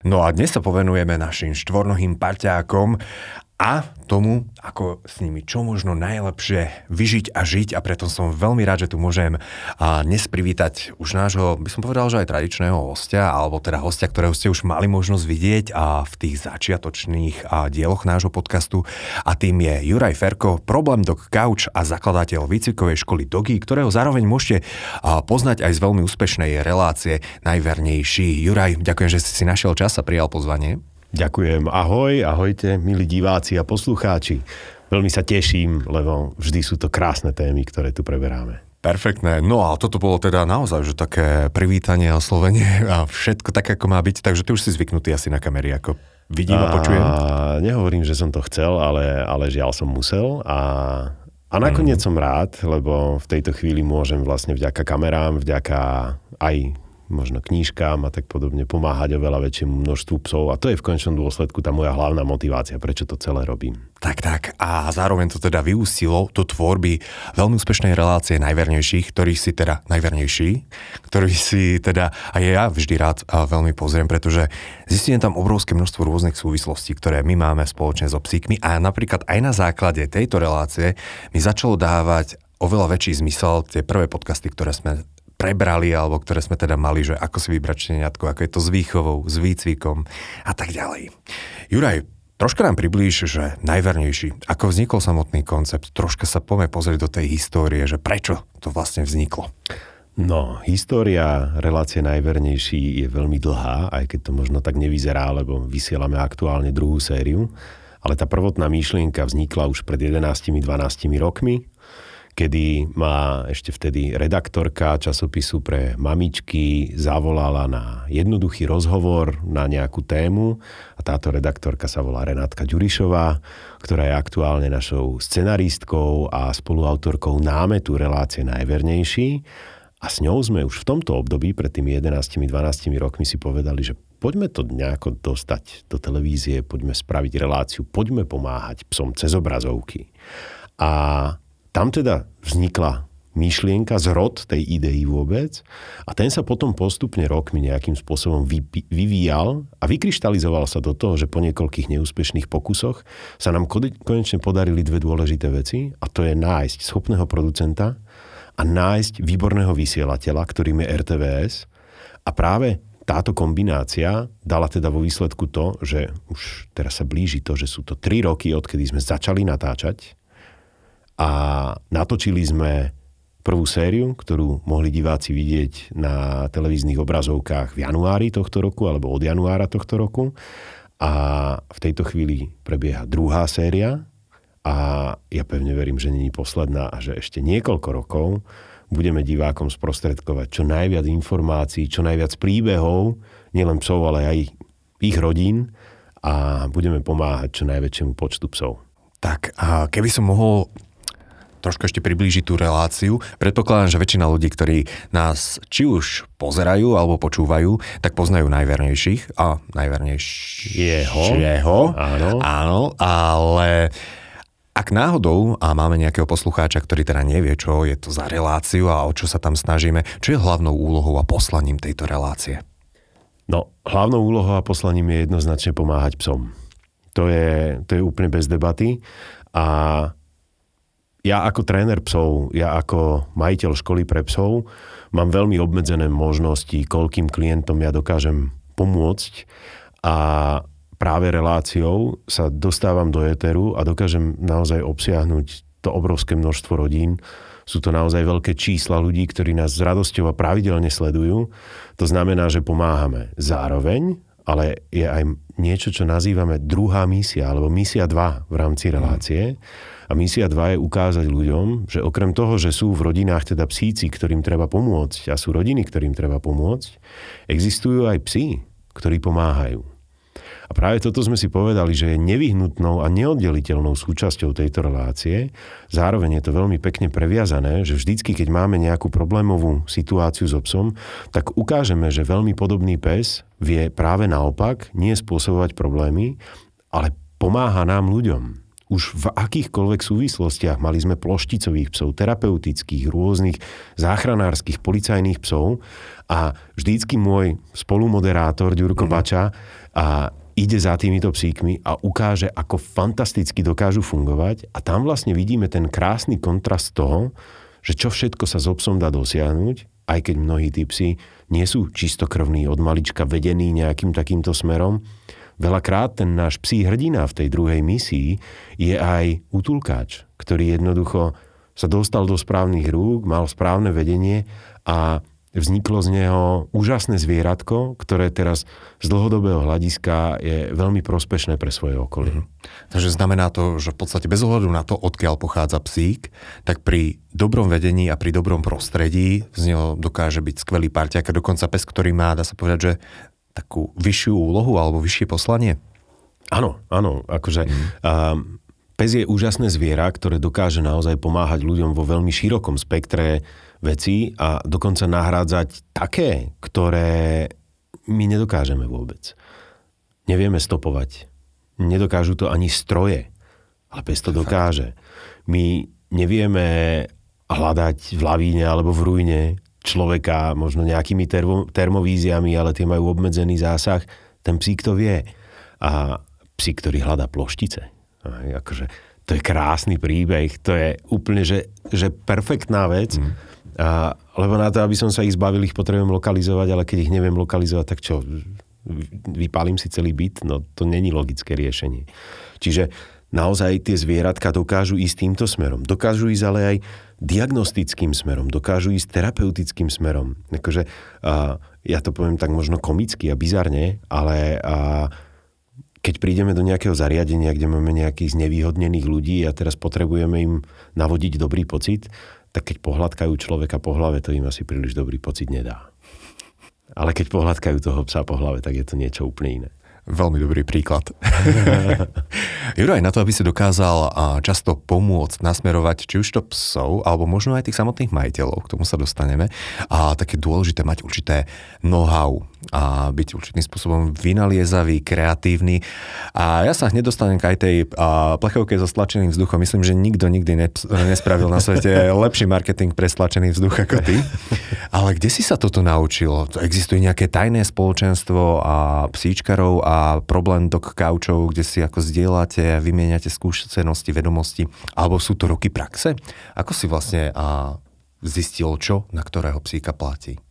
No a dnes sa povenujeme našim štvornohým parťákom a tomu, ako s nimi čo možno najlepšie vyžiť a žiť a preto som veľmi rád, že tu môžem dnes privítať už nášho, by som povedal, že aj tradičného hostia, alebo teda hostia, ktorého ste už mali možnosť vidieť a v tých začiatočných dieloch nášho podcastu a tým je Juraj Ferko, problém dog couch a zakladateľ výcvikovej školy Dogy, ktorého zároveň môžete poznať aj z veľmi úspešnej relácie Najvernejší. Juraj, ďakujem, že si našiel čas a prijal pozvanie. Ďakujem. Ahoj, ahojte, milí diváci a poslucháči. Veľmi sa teším, lebo vždy sú to krásne témy, ktoré tu preberáme. Perfektné. No a toto bolo teda naozaj že také privítanie a oslovenie a všetko tak, ako má byť, takže ty už si zvyknutý asi na kamery, ako vidím a, a počujem. Nehovorím, že som to chcel, ale, ale žiaľ som musel a, a nakoniec mm. som rád, lebo v tejto chvíli môžem vlastne vďaka kamerám, vďaka aj možno knížkám a tak podobne pomáhať oveľa väčšiemu množstvu psov a to je v končnom dôsledku tá moja hlavná motivácia, prečo to celé robím. Tak, tak. A zároveň to teda vyústilo do tvorby veľmi úspešnej relácie najvernejších, ktorých si teda najvernejší, ktorých si teda aj ja vždy rád veľmi pozriem, pretože zistím tam obrovské množstvo rôznych súvislostí, ktoré my máme spoločne so psíkmi a napríklad aj na základe tejto relácie mi začalo dávať oveľa väčší zmysel tie prvé podcasty, ktoré sme prebrali, alebo ktoré sme teda mali, že ako si vybrať šteniatko, ako je to s výchovou, s výcvikom a tak ďalej. Juraj, troška nám priblíž, že najvernejší, ako vznikol samotný koncept, troška sa poďme pozrieť do tej histórie, že prečo to vlastne vzniklo. No, história relácie najvernejší je veľmi dlhá, aj keď to možno tak nevyzerá, lebo vysielame aktuálne druhú sériu. Ale tá prvotná myšlienka vznikla už pred 11-12 rokmi kedy ma ešte vtedy redaktorka časopisu pre mamičky zavolala na jednoduchý rozhovor na nejakú tému a táto redaktorka sa volá Renátka Ďurišová, ktorá je aktuálne našou scenaristkou a spoluautorkou námetu relácie Najvernejší a s ňou sme už v tomto období, pred tými 11-12 rokmi si povedali, že poďme to nejako dostať do televízie, poďme spraviť reláciu, poďme pomáhať psom cez obrazovky. A tam teda vznikla myšlienka, zrod tej idei vôbec a ten sa potom postupne rokmi nejakým spôsobom vyvíjal a vykryštalizoval sa do toho, že po niekoľkých neúspešných pokusoch sa nám konečne podarili dve dôležité veci a to je nájsť schopného producenta a nájsť výborného vysielateľa, ktorým je RTVS a práve táto kombinácia dala teda vo výsledku to, že už teraz sa blíži to, že sú to tri roky, odkedy sme začali natáčať a natočili sme prvú sériu, ktorú mohli diváci vidieť na televíznych obrazovkách v januári tohto roku alebo od januára tohto roku. A v tejto chvíli prebieha druhá séria a ja pevne verím, že není posledná a že ešte niekoľko rokov budeme divákom sprostredkovať čo najviac informácií, čo najviac príbehov, nielen psov, ale aj ich rodín a budeme pomáhať čo najväčšiemu počtu psov. Tak a keby som mohol trošku ešte priblížiť tú reláciu. Predpokladám, že väčšina ľudí, ktorí nás či už pozerajú alebo počúvajú, tak poznajú najvernejších a najvernejšieho. Jeho. Áno. Áno, ale ak náhodou a máme nejakého poslucháča, ktorý teda nevie, čo je to za reláciu a o čo sa tam snažíme, čo je hlavnou úlohou a poslaním tejto relácie? No, hlavnou úlohou a poslaním je jednoznačne pomáhať psom. To je, to je úplne bez debaty. A ja ako tréner psov, ja ako majiteľ školy pre psov mám veľmi obmedzené možnosti, koľkým klientom ja dokážem pomôcť a práve reláciou sa dostávam do éteru a dokážem naozaj obsiahnuť to obrovské množstvo rodín. Sú to naozaj veľké čísla ľudí, ktorí nás s radosťou a pravidelne sledujú. To znamená, že pomáhame. Zároveň ale je aj niečo, čo nazývame druhá misia, alebo misia 2 v rámci relácie. A misia 2 je ukázať ľuďom, že okrem toho, že sú v rodinách teda psíci, ktorým treba pomôcť a sú rodiny, ktorým treba pomôcť, existujú aj psi, ktorí pomáhajú. A práve toto sme si povedali, že je nevyhnutnou a neoddeliteľnou súčasťou tejto relácie. Zároveň je to veľmi pekne previazané, že vždycky, keď máme nejakú problémovú situáciu s obsom, tak ukážeme, že veľmi podobný pes vie práve naopak nie spôsobovať problémy, ale pomáha nám ľuďom už v akýchkoľvek súvislostiach. Mali sme plošticových psov, terapeutických, rôznych záchranárskych, policajných psov a vždycky môj spolumoderátor Ďurko mm. Bača a ide za týmito psíkmi a ukáže, ako fantasticky dokážu fungovať a tam vlastne vidíme ten krásny kontrast toho, že čo všetko sa s obsom dá dosiahnuť, aj keď mnohí tí psi nie sú čistokrvní od malička vedení nejakým takýmto smerom, Veľakrát ten náš psí hrdina v tej druhej misii je aj utulkáč, ktorý jednoducho sa dostal do správnych rúk, mal správne vedenie a vzniklo z neho úžasné zvieratko, ktoré teraz z dlhodobého hľadiska je veľmi prospešné pre svoje okolie. Mm-hmm. Takže znamená to, že v podstate bez ohľadu na to, odkiaľ pochádza psík, tak pri dobrom vedení a pri dobrom prostredí z neho dokáže byť skvelý parťák a dokonca pes, ktorý má, dá sa povedať, že takú vyššiu úlohu alebo vyššie poslanie? Áno, áno. Akože, mm. uh, pes je úžasné zviera, ktoré dokáže naozaj pomáhať ľuďom vo veľmi širokom spektre vecí a dokonca nahrádzať také, ktoré my nedokážeme vôbec. Nevieme stopovať. Nedokážu to ani stroje. Ale pes to dokáže. My nevieme hľadať v lavíne alebo v rujne človeka, možno nejakými termo, termovíziami, ale tie majú obmedzený zásah, ten psík to vie. A psík, ktorý hľadá ploštice. Aj, akože, to je krásny príbeh, to je úplne, že, že perfektná vec. Mm. A, lebo na to, aby som sa ich zbavil, ich potrebujem lokalizovať, ale keď ich neviem lokalizovať, tak čo, vypálim si celý byt? No to není logické riešenie. Čiže naozaj tie zvieratka dokážu ísť týmto smerom. Dokážu ísť ale aj diagnostickým smerom, dokážu ísť terapeutickým smerom. Akože, a, ja to poviem tak možno komicky a bizarne, ale a, keď prídeme do nejakého zariadenia, kde máme nejakých znevýhodnených ľudí a teraz potrebujeme im navodiť dobrý pocit, tak keď pohľadkajú človeka po hlave, to im asi príliš dobrý pocit nedá. Ale keď pohľadkajú toho psa po hlave, tak je to niečo úplne iné. Veľmi dobrý príklad. Juraj, na to, aby si dokázal často pomôcť nasmerovať či už to psov, alebo možno aj tých samotných majiteľov, k tomu sa dostaneme, a také dôležité mať určité know-how a byť určitým spôsobom vynaliezavý, kreatívny. A ja sa hneď dostanem k aj tej plechovke so stlačeným vzduchom. Myslím, že nikto nikdy nespravil na svete lepší marketing pre stlačený vzduch ako ty. Ale kde si sa toto naučilo? Existuje nejaké tajné spoločenstvo a psíčkarov a problém dok kaučov, kde si ako zdieľate a vymieňate skúsenosti, vedomosti? Alebo sú to roky praxe? Ako si vlastne a zistil, čo na ktorého psíka platí?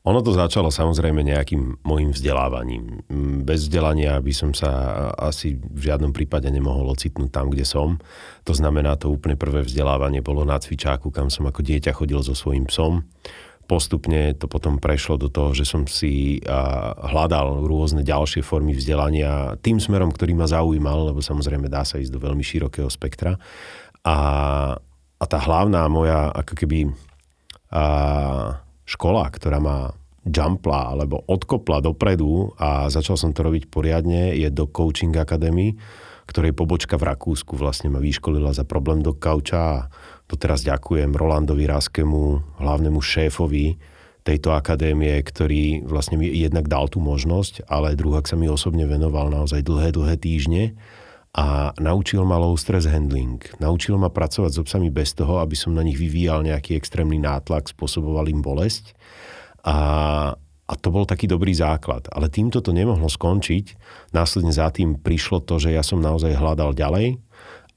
Ono to začalo samozrejme nejakým môjim vzdelávaním. Bez vzdelania by som sa asi v žiadnom prípade nemohol ocitnúť tam, kde som. To znamená, to úplne prvé vzdelávanie bolo na cvičáku, kam som ako dieťa chodil so svojím psom. Postupne to potom prešlo do toho, že som si hľadal rôzne ďalšie formy vzdelania tým smerom, ktorý ma zaujímal, lebo samozrejme dá sa ísť do veľmi širokého spektra. A, a tá hlavná moja ako keby a, škola, ktorá ma jumpla alebo odkopla dopredu a začal som to robiť poriadne, je do Coaching Academy, ktorej pobočka v Rakúsku vlastne ma vyškolila za problém do kauča a to teraz ďakujem Rolandovi Raskemu, hlavnému šéfovi tejto akadémie, ktorý vlastne mi jednak dal tú možnosť, ale druhák sa mi osobne venoval naozaj dlhé, dlhé týždne a naučil ma low stress handling. Naučil ma pracovať s obsami bez toho, aby som na nich vyvíjal nejaký extrémny nátlak, spôsoboval im bolesť. A, a to bol taký dobrý základ. Ale týmto to nemohlo skončiť. Následne za tým prišlo to, že ja som naozaj hľadal ďalej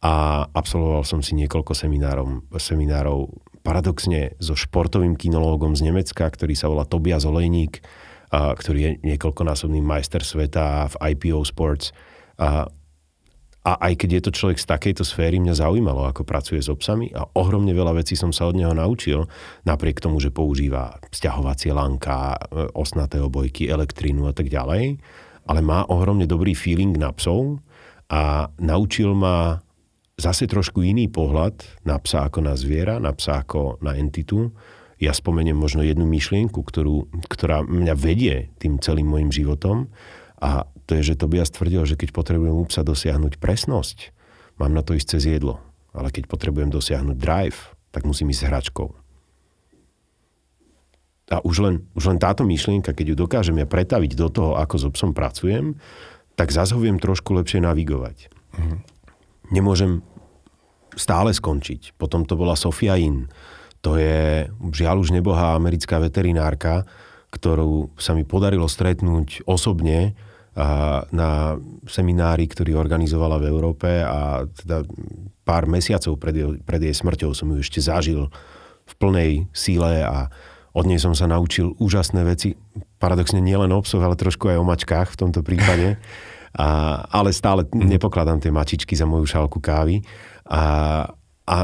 a absolvoval som si niekoľko seminárov, seminárov paradoxne so športovým kinológom z Nemecka, ktorý sa volá Tobias Olejník, ktorý je niekoľkonásobný majster sveta v IPO Sports. A a aj keď je to človek z takejto sféry, mňa zaujímalo, ako pracuje s obsami a ohromne veľa vecí som sa od neho naučil, napriek tomu, že používa sťahovacie lanka, e, osnaté obojky, elektrínu a tak ďalej, ale má ohromne dobrý feeling na psov a naučil ma zase trošku iný pohľad na psa ako na zviera, na psa ako na entitu. Ja spomeniem možno jednu myšlienku, ktorú, ktorá mňa vedie tým celým môjim životom a to to je, že Tobias tvrdil, že keď potrebujem u psa dosiahnuť presnosť, mám na to ísť cez jedlo. Ale keď potrebujem dosiahnuť drive, tak musím ísť s hračkou. A už len, už len táto myšlienka, keď ju dokážem ja pretaviť do toho, ako so psom pracujem, tak zase ho viem trošku lepšie navigovať. Mm. Nemôžem stále skončiť. Potom to bola Sofia In. To je žiaľ už nebohá americká veterinárka, ktorú sa mi podarilo stretnúť osobne na seminári, ktorý organizovala v Európe a teda pár mesiacov pred, jej, pred jej smrťou som ju ešte zažil v plnej síle a od nej som sa naučil úžasné veci. Paradoxne nielen o psoch, ale trošku aj o mačkách v tomto prípade. A, ale stále mm. nepokladám tie mačičky za moju šálku kávy. A, a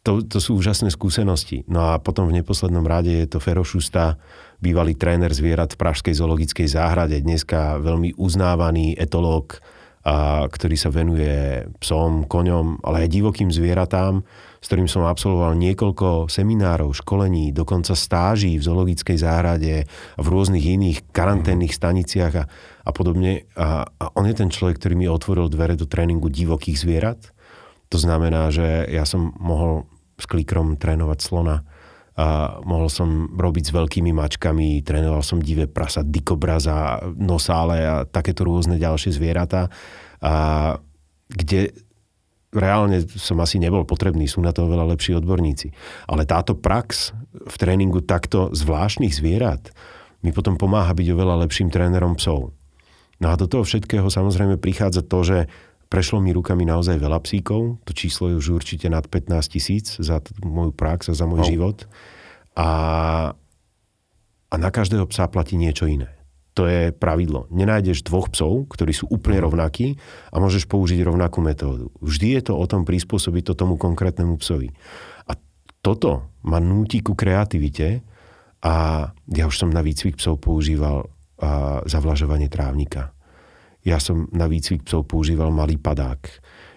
to, to sú úžasné skúsenosti. No a potom v neposlednom rade je to Fero Šusta, bývalý tréner zvierat v Pražskej zoologickej záhrade, dneska veľmi uznávaný etológ, ktorý sa venuje psom, koňom, ale aj divokým zvieratám, s ktorým som absolvoval niekoľko seminárov, školení, dokonca stáží v zoologickej záhrade v rôznych iných karanténnych staniciach a, a podobne. A, a on je ten človek, ktorý mi otvoril dvere do tréningu divokých zvierat. To znamená, že ja som mohol s klikrom trénovať slona, a mohol som robiť s veľkými mačkami, trénoval som divé prasa, dikobraza, nosále a takéto rôzne ďalšie zvieratá, a kde reálne som asi nebol potrebný, sú na to veľa lepší odborníci. Ale táto prax v tréningu takto zvláštnych zvierat mi potom pomáha byť oveľa lepším trénerom psov. No a do toho všetkého samozrejme prichádza to, že Prešlo mi rukami naozaj veľa psíkov, to číslo je už určite nad 15 tisíc za t- moju prax a za môj oh. život. A, a na každého psa platí niečo iné. To je pravidlo. Nenájdeš dvoch psov, ktorí sú úplne rovnakí a môžeš použiť rovnakú metódu. Vždy je to o tom prispôsobiť to tomu konkrétnemu psovi. A toto ma núti ku kreativite a ja už som na výcvik psov používal a, zavlažovanie trávnika ja som na výcvik psov používal malý padák.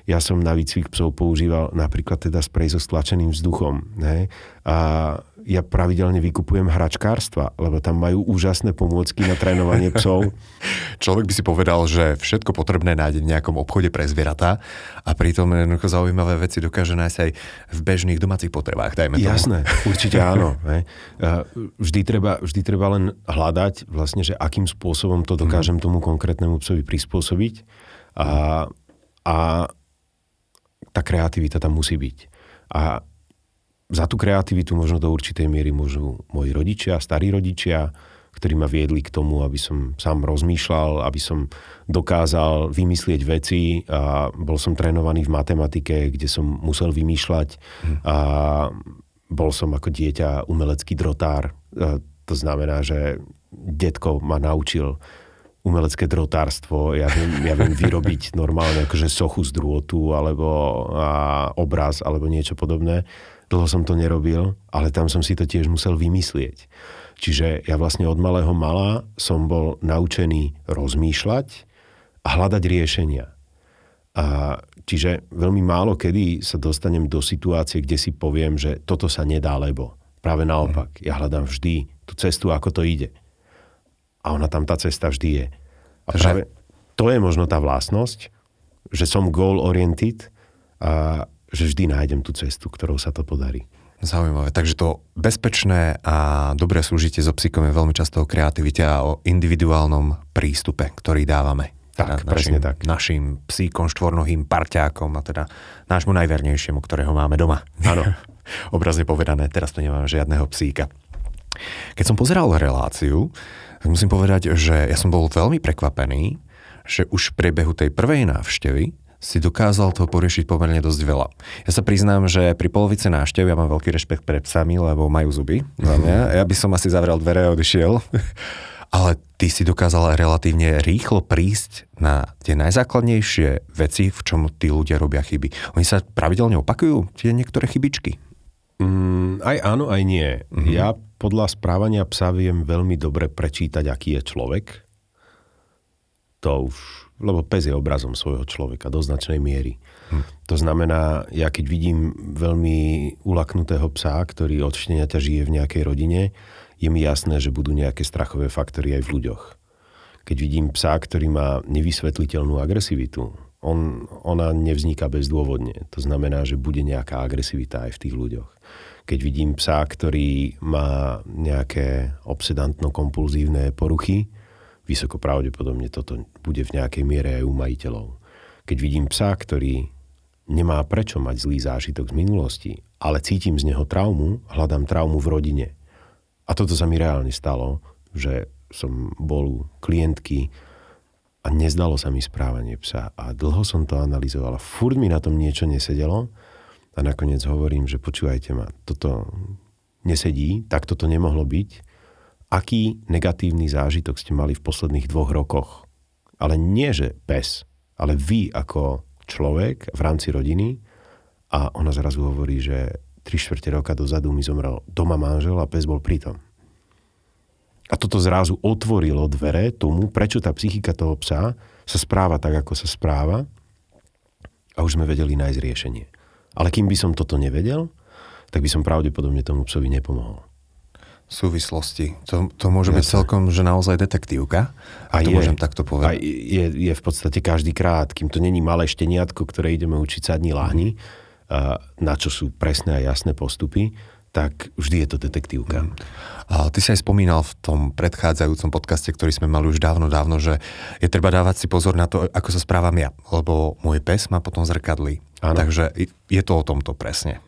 Ja som na výcvik psov používal napríklad teda sprej so stlačeným vzduchom. Ne? A ja pravidelne vykupujem hračkárstva, lebo tam majú úžasné pomôcky na trénovanie psov. Človek by si povedal, že všetko potrebné nájde v nejakom obchode pre zvieratá a pritom jednoducho zaujímavé veci dokáže nájsť aj v bežných domácich potrebách, dajme tomu. Jasné, určite áno. Ne? Vždy, treba, vždy treba len hľadať vlastne, že akým spôsobom to dokážem tomu konkrétnemu psovi prispôsobiť a, a tá kreativita tam musí byť. A za tú kreativitu možno do určitej miery môžu moji rodičia, starí rodičia, ktorí ma viedli k tomu, aby som sám rozmýšľal, aby som dokázal vymyslieť veci a bol som trénovaný v matematike, kde som musel vymýšľať hm. a bol som ako dieťa umelecký drotár. A to znamená, že detko ma naučil umelecké drotárstvo, ja viem, ja viem vyrobiť normálne akože sochu z drôtu alebo a obraz alebo niečo podobné. Dlho som to nerobil, ale tam som si to tiež musel vymyslieť. Čiže ja vlastne od malého mala som bol naučený rozmýšľať a hľadať riešenia. A čiže veľmi málo kedy sa dostanem do situácie, kde si poviem, že toto sa nedá, lebo práve naopak, ja hľadám vždy tú cestu, ako to ide. A ona tam tá cesta vždy je. A práve to je možno tá vlastnosť, že som goal-oriented a že vždy nájdem tú cestu, ktorou sa to podarí. Zaujímavé. Takže to bezpečné a dobré súžitie so psíkom je veľmi často o kreativite a o individuálnom prístupe, ktorý dávame. Tak, teda našim, tak. Našim psíkom, štvornohým parťákom a teda nášmu najvernejšiemu, ktorého máme doma. Áno. Obrazne povedané, teraz tu nemáme žiadneho psíka. Keď som pozeral reláciu, tak musím povedať, že ja som bol veľmi prekvapený, že už v priebehu tej prvej návštevy si dokázal to poriešiť pomerne dosť veľa. Ja sa priznám, že pri polovice návštev ja mám veľký rešpekt pre psami, lebo majú zuby za mňa. Ja by som asi zavrel dvere a odišiel. Ale ty si dokázal relatívne rýchlo prísť na tie najzákladnejšie veci, v čom tí ľudia robia chyby. Oni sa pravidelne opakujú, tie niektoré chybičky. Mm, aj áno, aj nie. Mm-hmm. Ja podľa správania psa viem veľmi dobre prečítať, aký je človek. To už lebo pes je obrazom svojho človeka do značnej miery. Hm. To znamená, ja keď vidím veľmi ulaknutého psa, ktorý od šteniaťa žije v nejakej rodine, je mi jasné, že budú nejaké strachové faktory aj v ľuďoch. Keď vidím psa, ktorý má nevysvetliteľnú agresivitu, on, ona nevzniká bezdôvodne. To znamená, že bude nejaká agresivita aj v tých ľuďoch. Keď vidím psa, ktorý má nejaké obsedantno-kompulzívne poruchy, vysoko pravdepodobne toto bude v nejakej miere aj u majiteľov. Keď vidím psa, ktorý nemá prečo mať zlý zážitok z minulosti, ale cítim z neho traumu, hľadám traumu v rodine. A toto sa mi reálne stalo, že som bol u klientky a nezdalo sa mi správanie psa a dlho som to analyzoval furt mi na tom niečo nesedelo a nakoniec hovorím, že počúvajte ma, toto nesedí, tak toto nemohlo byť. Aký negatívny zážitok ste mali v posledných dvoch rokoch? Ale nie, že pes, ale vy ako človek v rámci rodiny a ona zrazu hovorí, že 3 čtvrte roka dozadu mi zomrel doma manžel a pes bol pritom. A toto zrazu otvorilo dvere tomu, prečo tá psychika toho psa sa správa tak, ako sa správa a už sme vedeli nájsť riešenie. Ale kým by som toto nevedel, tak by som pravdepodobne tomu psovi nepomohol súvislosti. To, to môže Jasne. byť celkom, že naozaj detektívka. A to je, môžem takto povedať. A je, je v podstate každý krát, kým to není malé šteniatko, ktoré ideme učiť sadni láhni, a na čo sú presné a jasné postupy, tak vždy je to detektívka. Mm. A ty si aj spomínal v tom predchádzajúcom podcaste, ktorý sme mali už dávno, dávno, že je treba dávať si pozor na to, ako sa správam ja, lebo môj pes má potom zrkadlí. Takže je to o tomto presne.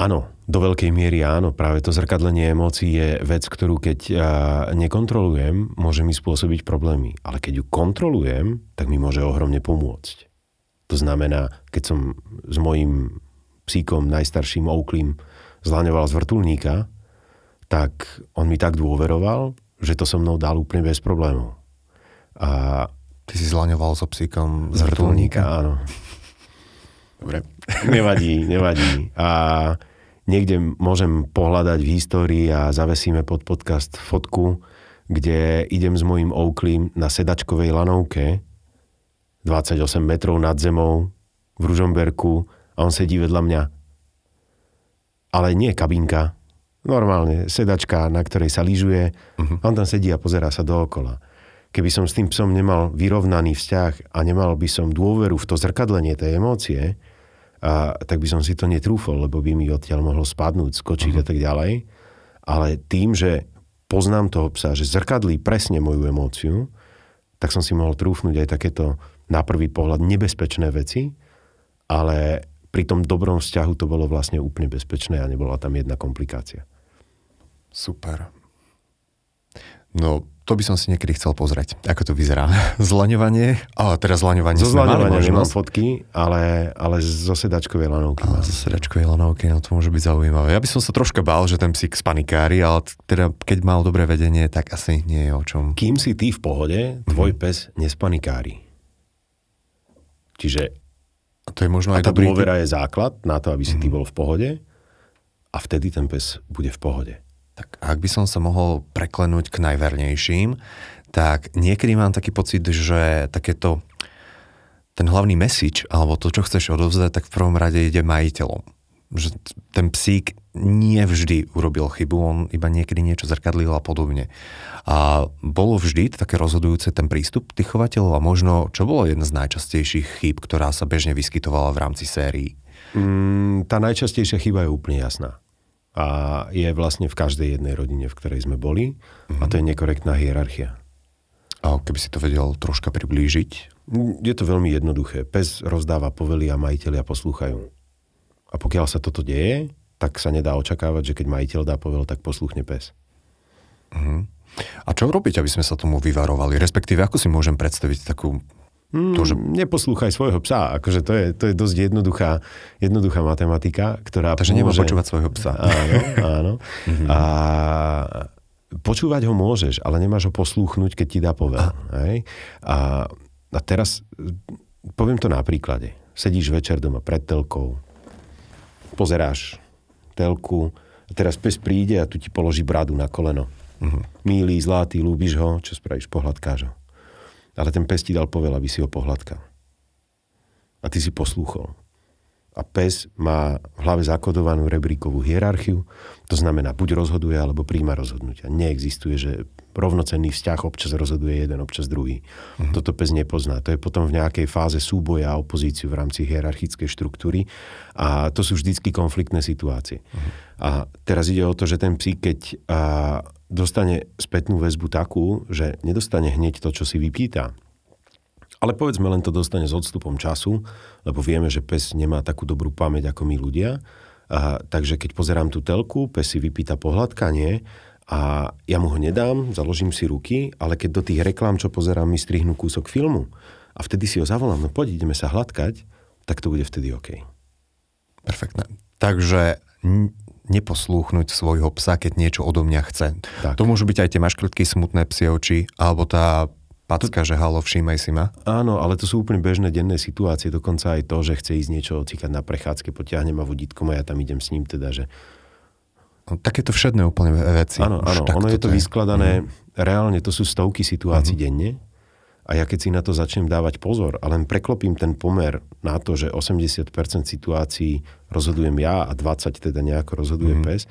Áno, do veľkej miery áno. Práve to zrkadlenie emócií je vec, ktorú keď ja nekontrolujem, môže mi spôsobiť problémy. Ale keď ju kontrolujem, tak mi môže ohromne pomôcť. To znamená, keď som s mojim psíkom, najstarším Ouklím, zlaňoval z vrtulníka, tak on mi tak dôveroval, že to so mnou dal úplne bez problémov. A Ty si zlaňoval so psíkom z vrtulníka? Áno. Dobre. Nevadí, nevadí. A niekde môžem pohľadať v histórii a zavesíme pod podcast fotku, kde idem s mojím Oakley na sedačkovej lanovke 28 metrov nad zemou v Ružomberku a on sedí vedľa mňa. Ale nie kabinka, normálne sedačka, na ktorej sa lyžuje. Uh-huh. On tam sedí a pozerá sa dookola. Keby som s tým psom nemal vyrovnaný vzťah a nemal by som dôveru v to zrkadlenie tej emócie, a, tak by som si to netrúfol, lebo by mi odtiaľ mohol spadnúť, skočiť uh-huh. a tak ďalej. Ale tým, že poznám toho psa, že zrkadlí presne moju emóciu, tak som si mohol trúfnuť aj takéto na prvý pohľad nebezpečné veci, ale pri tom dobrom vzťahu to bolo vlastne úplne bezpečné a nebola tam jedna komplikácia. Super. No, to by som si niekedy chcel pozrieť, ako to vyzerá. Zlaňovanie, a teraz zlaňovanie Zo zlaňovania nemám fotky, ale, ale zo sedačkovej lanovky. A, zo sedačkovej lanovky, no to môže byť zaujímavé. Ja by som sa troška bál, že ten psík spanikári, ale teda keď mal dobré vedenie, tak asi nie je o čom. Kým si ty v pohode, tvoj mm-hmm. pes nespanikári. Čiže a to je možno aj tá dobrý... dôvera je základ na to, aby si mm-hmm. ty mhm. bol v pohode a vtedy ten pes bude v pohode. Tak ak by som sa mohol preklenúť k najvernejším, tak niekedy mám taký pocit, že takéto ten hlavný message, alebo to, čo chceš odovzdať, tak v prvom rade ide majiteľom. Že ten psík nie vždy urobil chybu, on iba niekedy niečo zrkadlil a podobne. A bolo vždy také rozhodujúce ten prístup tých chovateľov a možno, čo bolo jedna z najčastejších chýb, ktorá sa bežne vyskytovala v rámci sérií? Mm, tá najčastejšia chyba je úplne jasná a je vlastne v každej jednej rodine, v ktorej sme boli mm-hmm. a to je nekorektná hierarchia. A keby si to vedel troška priblížiť? Je to veľmi jednoduché. Pes rozdáva povely a majiteľia poslúchajú. A pokiaľ sa toto deje, tak sa nedá očakávať, že keď majiteľ dá povel, tak posluchne pes. Uh-huh. A čo robiť, aby sme sa tomu vyvarovali? Respektíve, ako si môžem predstaviť takú Mm, to, že... Neposlúchaj svojho psa. Akože to je, to je dosť jednoduchá, jednoduchá matematika, ktorá Takže nemá počúvať svojho psa. Áno, áno. mm-hmm. A počúvať ho môžeš, ale nemáš ho poslúchnuť, keď ti dá povel. Hej? A, a teraz poviem to na príklade. Sedíš večer doma pred telkou, pozeráš telku a teraz pes príde a tu ti položí bradu na koleno. Mm-hmm. Mílý, zlatý, ľúbiš ho, čo spravíš? Pohľadkáš ho ale ten pes ti dal povel, aby si ho pohľadkal. A ty si poslúchol. A pes má v hlave zakodovanú rebríkovú hierarchiu, to znamená, buď rozhoduje, alebo príjma rozhodnutia. Neexistuje, že rovnocenný vzťah občas rozhoduje jeden, občas druhý. Uh-huh. Toto pes nepozná. To je potom v nejakej fáze súboja a opozíciu v rámci hierarchickej štruktúry a to sú vždycky konfliktné situácie. Uh-huh. A teraz ide o to, že ten psík, keď a, dostane spätnú väzbu takú, že nedostane hneď to, čo si vypýta, ale povedzme len to dostane s odstupom času, lebo vieme, že pes nemá takú dobrú pamäť ako my ľudia. A, takže keď pozerám tú telku, pes si vypýta pohľadkanie a ja mu ho nedám, založím si ruky, ale keď do tých reklám, čo pozerám, mi strihnú kúsok filmu a vtedy si ho zavolám, no poď, ideme sa hladkať, tak to bude vtedy OK. Perfektné. Takže neposlúchnuť svojho psa, keď niečo odo mňa chce. Tak. To môžu byť aj tie maškrtky, smutné psie oči, alebo tá Packa, že halo, všímaj si ma. Áno, ale to sú úplne bežné denné situácie, dokonca aj to, že chce ísť niečo ocikať na prechádzke, potiahne ma vodítkom a ja tam idem s ním teda, že... No, takéto všedné úplne veci. Áno, áno, ono je to je. vyskladané, mm. reálne to sú stovky situácií mm. denne a ja keď si na to začnem dávať pozor a len preklopím ten pomer na to, že 80% situácií rozhodujem ja a 20 teda nejako rozhoduje mm. pes,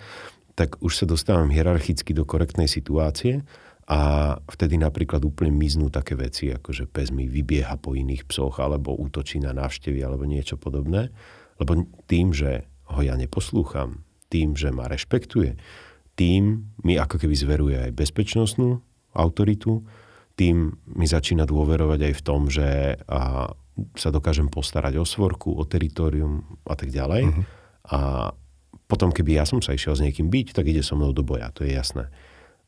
tak už sa dostávam hierarchicky do korektnej situácie a vtedy napríklad úplne miznú také veci, ako že pes mi vybieha po iných psoch, alebo útočí na návštevy, alebo niečo podobné. Lebo tým, že ho ja neposlúcham, tým, že ma rešpektuje, tým mi ako keby zveruje aj bezpečnostnú autoritu, tým mi začína dôverovať aj v tom, že a, sa dokážem postarať o svorku, o teritorium a tak ďalej. Uh-huh. A potom, keby ja som sa išiel s niekým byť, tak ide so mnou do boja, to je jasné.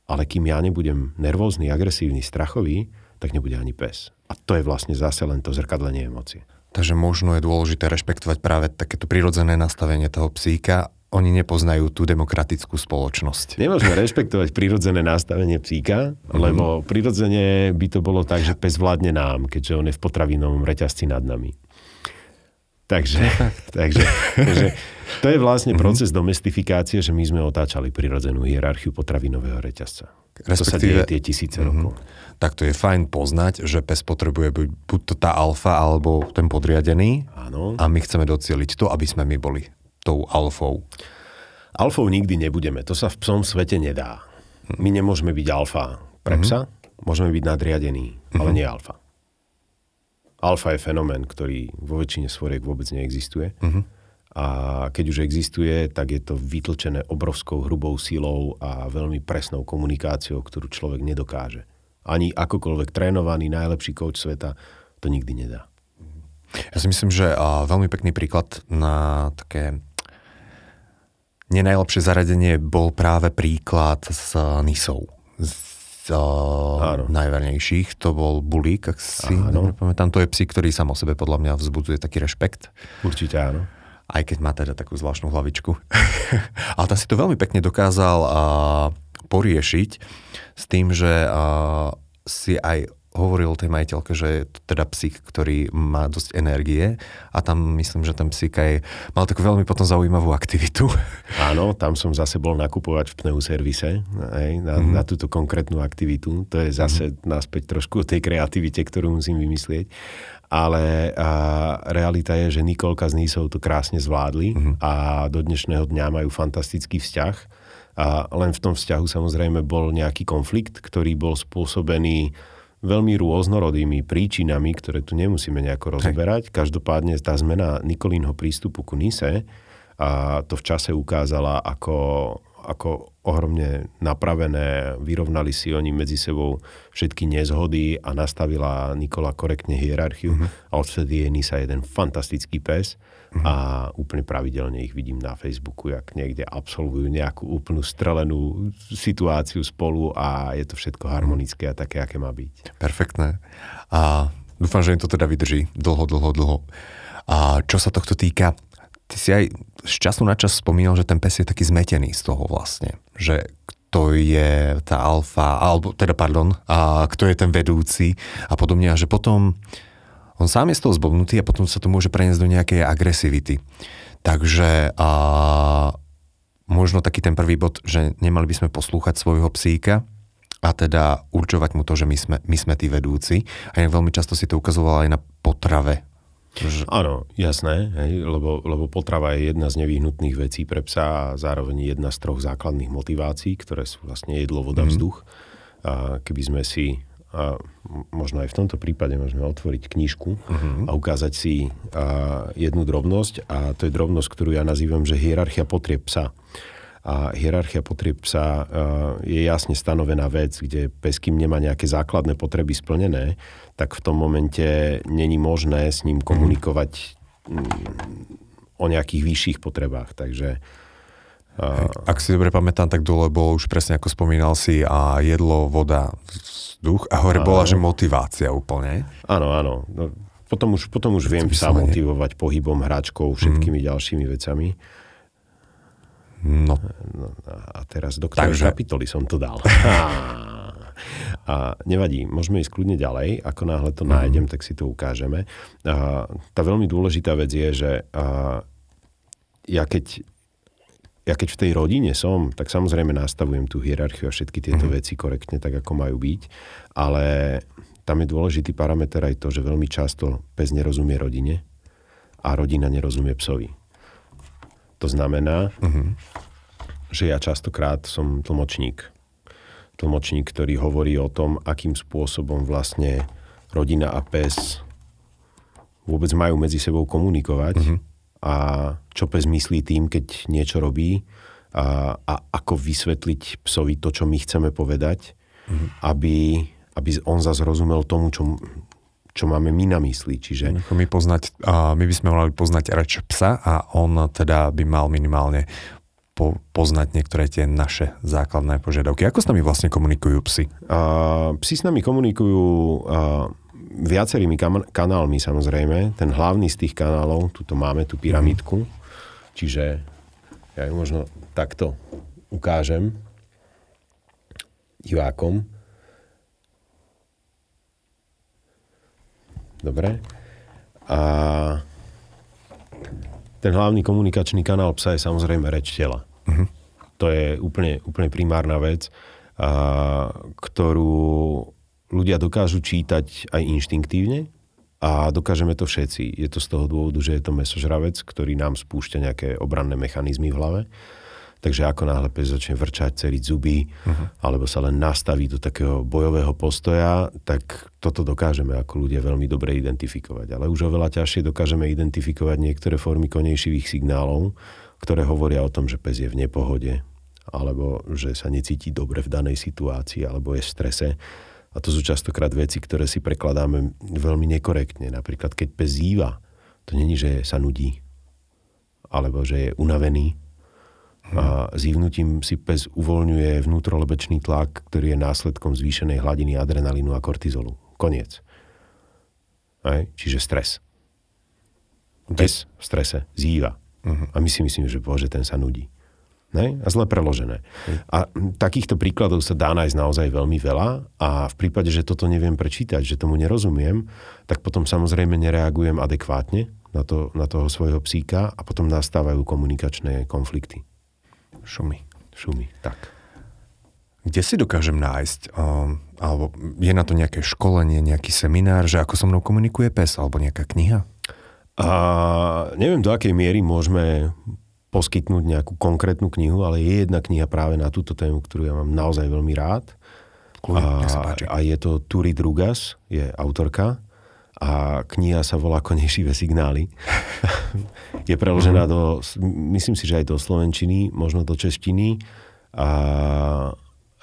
Ale kým ja nebudem nervózny, agresívny, strachový, tak nebude ani pes. A to je vlastne zase len to zrkadlenie emócií. Takže možno je dôležité rešpektovať práve takéto prirodzené nastavenie toho psíka. Oni nepoznajú tú demokratickú spoločnosť. Nemôžeme rešpektovať prirodzené nastavenie psíka, mm-hmm. lebo prirodzene by to bolo tak, že pes vládne nám, keďže on je v potravinovom reťazci nad nami. Takže, takže, takže to je vlastne mm-hmm. proces domestifikácie, že my sme otáčali prirodzenú hierarchiu potravinového reťazca. To sa deje tie tisíce mm-hmm. rokov. Tak to je fajn poznať, že pes potrebuje byť buď to tá alfa, alebo ten podriadený. Áno. A my chceme docieliť to, aby sme my boli tou alfou. Alfou nikdy nebudeme. To sa v psom svete nedá. My nemôžeme byť alfa pre mhm. psa, mm-hmm. môžeme byť nadriadený, mm-hmm. ale nie alfa. Alfa je fenomén, ktorý vo väčšine svoriek vôbec neexistuje. Uh-huh. A keď už existuje, tak je to vytlčené obrovskou hrubou silou a veľmi presnou komunikáciou, ktorú človek nedokáže. Ani akokoľvek trénovaný, najlepší coach sveta to nikdy nedá. Ja si myslím, že veľmi pekný príklad na také nenajlepšie zaradenie bol práve príklad s Nisou. S uh, najvernejších, to bol Bulík, ak si áno. To je psík, ktorý sám o sebe podľa mňa vzbudzuje taký rešpekt. Určite áno. Aj keď má teda takú zvláštnu hlavičku. Ale tam si to veľmi pekne dokázal uh, poriešiť s tým, že uh, si aj hovoril tej majiteľke, že je teda psík, ktorý má dosť energie a tam myslím, že ten psík aj mal takú veľmi potom zaujímavú aktivitu. Áno, tam som zase bol nakupovať v pneuservise aj, na, mm-hmm. na túto konkrétnu aktivitu. To je zase mm-hmm. naspäť trošku o tej kreativite, ktorú musím vymyslieť. Ale a, realita je, že Nikolka s Nísou to krásne zvládli mm-hmm. a do dnešného dňa majú fantastický vzťah. A len v tom vzťahu samozrejme bol nejaký konflikt, ktorý bol spôsobený veľmi rôznorodými príčinami, ktoré tu nemusíme nejako rozoberať. Hej. Každopádne tá zmena Nikolínho prístupu ku Nise a to v čase ukázala ako, ako ohromne napravené, vyrovnali si oni medzi sebou všetky nezhody a nastavila Nikola korektne hierarchiu mm-hmm. a odvtedy je Nisa jeden fantastický pes mm-hmm. a úplne pravidelne ich vidím na Facebooku, jak niekde absolvujú nejakú úplnú strelenú situáciu spolu a je to všetko harmonické a také, aké má byť. Perfektné. A dúfam, že im to teda vydrží dlho, dlho, dlho. A čo sa tohto týka, ty si aj z času na čas spomínal, že ten pes je taký zmetený z toho vlastne. Že kto je tá alfa, alebo teda pardon, a kto je ten vedúci a podobne. A že potom on sám je z toho zblbnutý a potom sa to môže preniesť do nejakej agresivity. Takže a, možno taký ten prvý bod, že nemali by sme poslúchať svojho psíka a teda určovať mu to, že my sme, my sme tí vedúci. A veľmi často si to ukazovala aj na potrave Že... Áno, jasné, hej, lebo, lebo potrava je jedna z nevyhnutných vecí pre psa a zároveň jedna z troch základných motivácií, ktoré sú vlastne jedlo, voda, mm-hmm. vzduch. A keby sme si, a možno aj v tomto prípade môžeme otvoriť knižku mm-hmm. a ukázať si a, jednu drobnosť a to je drobnosť, ktorú ja nazývam, že hierarchia potrieb psa. A hierarchia potrieb psa je jasne stanovená vec, kde pes, kým nemá nejaké základné potreby splnené, tak v tom momente není možné s ním komunikovať mm, o nejakých vyšších potrebách. Takže ak si dobre pamätám, tak dole bolo už presne ako spomínal si a jedlo, voda, vzduch a hore áno. bola, že motivácia úplne. Áno, áno. No, potom už, potom už viem sa motivovať pohybom, hračkou, všetkými mm. ďalšími vecami. No. no. A teraz do ktorej Takže... kapitoly som to dal? A nevadí, môžeme ísť kľudne ďalej. Ako náhle to mm. nájdem, tak si to ukážeme. A tá veľmi dôležitá vec je, že a, ja keď ja keď v tej rodine som, tak samozrejme nastavujem tú hierarchiu a všetky tieto mm. veci korektne, tak ako majú byť, ale tam je dôležitý parameter aj to, že veľmi často pes nerozumie rodine a rodina nerozumie psovi. To znamená, mm-hmm. že ja častokrát som tlmočník tlmočník, ktorý hovorí o tom, akým spôsobom vlastne rodina a pes vôbec majú medzi sebou komunikovať mm-hmm. a čo pes myslí tým, keď niečo robí a, a ako vysvetliť psovi to, čo my chceme povedať, mm-hmm. aby, aby on zase rozumel tomu, čo, čo máme my na mysli. Čiže... My, poznať, my by sme mali poznať reč psa a on teda by mal minimálne po, poznať niektoré tie naše základné požiadavky. Ako s nami vlastne komunikujú psy? Uh, psi s nami komunikujú uh, viacerými kam- kanálmi samozrejme. Ten hlavný z tých kanálov, tuto máme tú pyramidku, mm. čiže ja ju možno takto ukážem divákom. Dobre. A ten hlavný komunikačný kanál psa je samozrejme reč tela. Uh-huh. To je úplne, úplne primárna vec, a, ktorú ľudia dokážu čítať aj inštinktívne a dokážeme to všetci. Je to z toho dôvodu, že je to mesožravec, ktorý nám spúšťa nejaké obranné mechanizmy v hlave Takže ako náhle pes začne vrčať, ceriť zuby, uh-huh. alebo sa len nastaví do takého bojového postoja, tak toto dokážeme ako ľudia veľmi dobre identifikovať. Ale už oveľa ťažšie dokážeme identifikovať niektoré formy konejšivých signálov, ktoré hovoria o tom, že pes je v nepohode, alebo že sa necíti dobre v danej situácii, alebo je v strese. A to sú častokrát veci, ktoré si prekladáme veľmi nekorektne. Napríklad, keď pes zýva, to není, že sa nudí, alebo že je unavený, a zívnutím si pes uvoľňuje vnútrolebečný tlak, ktorý je následkom zvýšenej hladiny adrenalínu a kortizolu. Koniec. Aj? Čiže stres. Pes v strese zýva. Uh-huh. A my si myslíme, že bože, ten sa nudí. Ne? A zle preložené. Uh-huh. A takýchto príkladov sa dá nájsť naozaj veľmi veľa a v prípade, že toto neviem prečítať, že tomu nerozumiem, tak potom samozrejme nereagujem adekvátne na, to, na toho svojho psíka a potom nastávajú komunikačné konflikty. Šumy. Šumy, tak. Kde si dokážem nájsť, um, alebo je na to nejaké školenie, nejaký seminár, že ako so mnou komunikuje pes, alebo nejaká kniha? A neviem, do akej miery môžeme poskytnúť nejakú konkrétnu knihu, ale je jedna kniha práve na túto tému, ktorú ja mám naozaj veľmi rád. Kľudne, a, a je to Turi Drugas, je autorka a kniha sa volá Konejšivé signály. je preložená mm-hmm. do, myslím si, že aj do slovenčiny, možno do češtiny. A,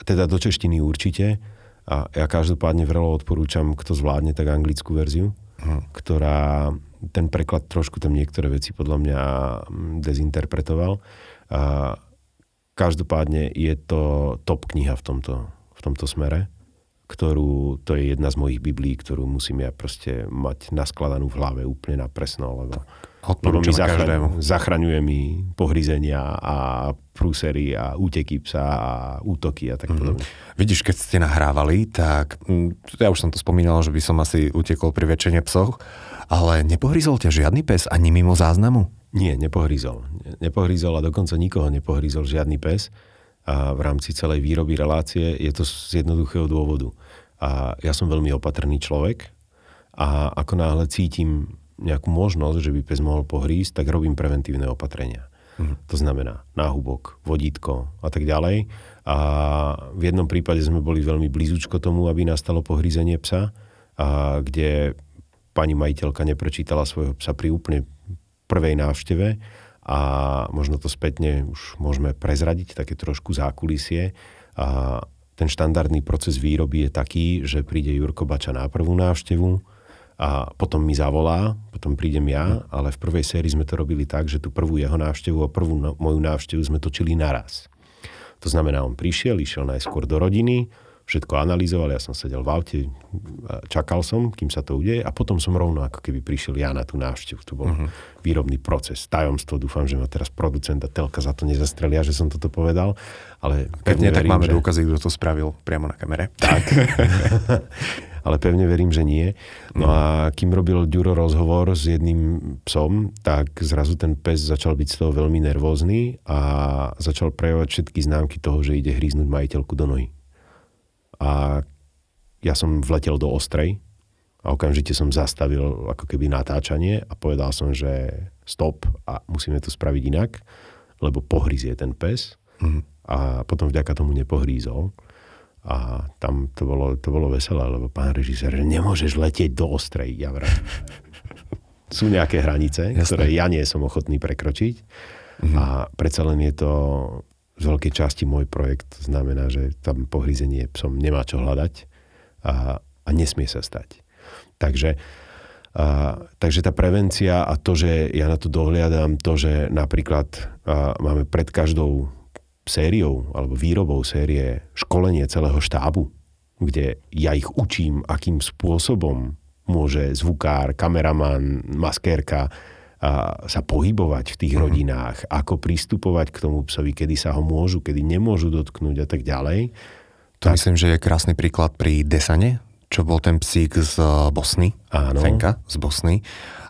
teda do češtiny určite. A ja každopádne vrelo odporúčam, kto zvládne, tak anglickú verziu, mm. ktorá ten preklad trošku tam niektoré veci podľa mňa mm, dezinterpretoval. A každopádne je to top kniha v tomto, v tomto smere ktorú, to je jedna z mojich biblí, ktorú musím ja proste mať naskladanú v hlave úplne na presno, lebo, lebo mi zachraň, zachraňuje mi pohryzenia a prúsery a úteky psa a útoky a tak mhm. podobne. Mm-hmm. Vidíš, keď ste nahrávali, tak mm, ja už som to spomínal, že by som asi utekol pri väčšine psoch, ale nepohryzol ťa žiadny pes ani mimo záznamu? Nie, nepohryzol. Nepohryzol a dokonca nikoho nepohryzol žiadny pes a v rámci celej výroby relácie je to z jednoduchého dôvodu. A ja som veľmi opatrný človek a ako náhle cítim nejakú možnosť, že by pes mohol pohrísť, tak robím preventívne opatrenia. Mm. To znamená náhubok, vodítko a tak ďalej. A v jednom prípade sme boli veľmi blízučko tomu, aby nastalo pohrízenie psa, a kde pani majiteľka neprečítala svojho psa pri úplne prvej návšteve a možno to spätne už môžeme prezradiť, také trošku zákulisie. A ten štandardný proces výroby je taký, že príde Jurko Bača na prvú návštevu a potom mi zavolá, potom prídem ja, ale v prvej sérii sme to robili tak, že tú prvú jeho návštevu a prvú moju návštevu sme točili naraz. To znamená, on prišiel, išiel najskôr do rodiny, všetko analyzoval, ja som sedel v aute, čakal som, kým sa to udeje a potom som rovno ako keby prišiel ja na tú návštevu. To bol uh-huh. výrobný proces, tajomstvo. Dúfam, že ma teraz producent a telka za to nezastrelia, že som toto povedal. Ale pevne, pevne tak verím, máme že... dôkazy, kto to spravil priamo na kamere. Tak. ale pevne verím, že nie. No a kým robil Ďuro rozhovor s jedným psom, tak zrazu ten pes začal byť z toho veľmi nervózny a začal prejavovať všetky známky toho, že ide hríznúť majiteľku do nohy a ja som vletel do ostrej a okamžite som zastavil ako keby natáčanie a povedal som, že stop a musíme to spraviť inak, lebo pohryzie ten pes mm. a potom vďaka tomu nepohrízol. A tam to bolo, to bolo veselé, lebo pán režisér, že nemôžeš letieť do ostrej, ja vrám. Sú nejaké hranice, Jasne. ktoré ja nie som ochotný prekročiť. Mm-hmm. A predsa len je to z veľkej časti môj projekt. Znamená, že tam pohryzenie psom nemá čo hľadať a, a nesmie sa stať. Takže, a, takže tá prevencia a to, že ja na to dohliadam, to, že napríklad a, máme pred každou sériou alebo výrobou série školenie celého štábu, kde ja ich učím, akým spôsobom môže zvukár, kameraman, maskérka sa pohybovať v tých uh-huh. rodinách, ako pristupovať k tomu psovi, kedy sa ho môžu, kedy nemôžu dotknúť a tak ďalej. To tak... myslím, že je krásny príklad pri Desane, čo bol ten psík z Bosny, Áno. Fenka z Bosny.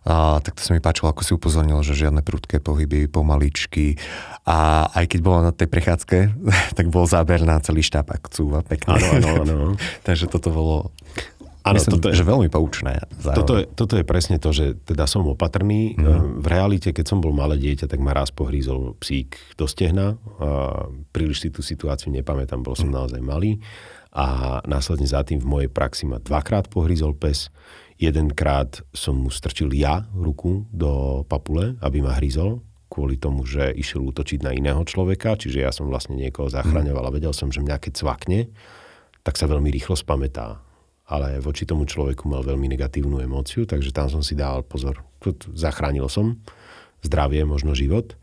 A, tak to sa mi páčilo, ako si upozornil, že žiadne prudké pohyby, pomaličky. A aj keď bola na tej prechádzke, tak bol záber na celý štáb akciu a pekne. Áno, áno, áno. Takže toto bolo Áno, Myslím, toto je, že veľmi poučné. Toto je, toto je presne to, že teda som opatrný. Mm. V realite, keď som bol malé dieťa, tak ma raz pohrízol psík do stehna. A príliš si tú situáciu nepamätám, bol som mm. naozaj malý. A následne za tým v mojej praxi ma dvakrát pohrízol pes. Jedenkrát som mu strčil ja ruku do papule, aby ma hryzol kvôli tomu, že išiel útočiť na iného človeka, čiže ja som vlastne niekoho zachraňoval a vedel som, že mňa keď cvakne, tak sa veľmi rýchlo spamätá ale voči tomu človeku mal veľmi negatívnu emóciu, takže tam som si dával pozor. Zachránil som zdravie, možno život.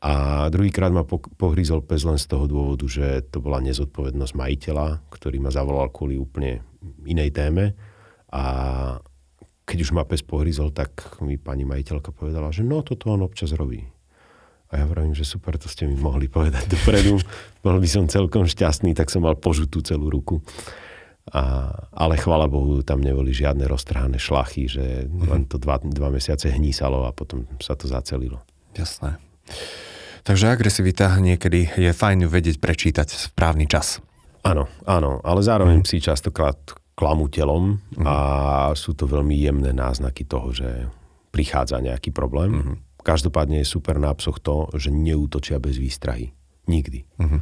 A druhýkrát ma pohryzol pes len z toho dôvodu, že to bola nezodpovednosť majiteľa, ktorý ma zavolal kvôli úplne inej téme. A keď už ma pes pohryzol, tak mi pani majiteľka povedala, že no, toto on občas robí. A ja vravím, že super, to ste mi mohli povedať dopredu. Bol by som celkom šťastný, tak som mal požutú celú ruku. A, ale chvala Bohu, tam neboli žiadne roztrhané šlachy, že mm-hmm. len to dva, dva mesiace hnísalo a potom sa to zacelilo. Jasné. Takže agresivita niekedy je fajn vedieť prečítať správny čas. Áno, áno, ale zároveň mm. psi častokrát klamú telom mm. a sú to veľmi jemné náznaky toho, že prichádza nejaký problém. Mm. Každopádne je super na psoch to, že neútočia bez výstrahy. Nikdy. Mm.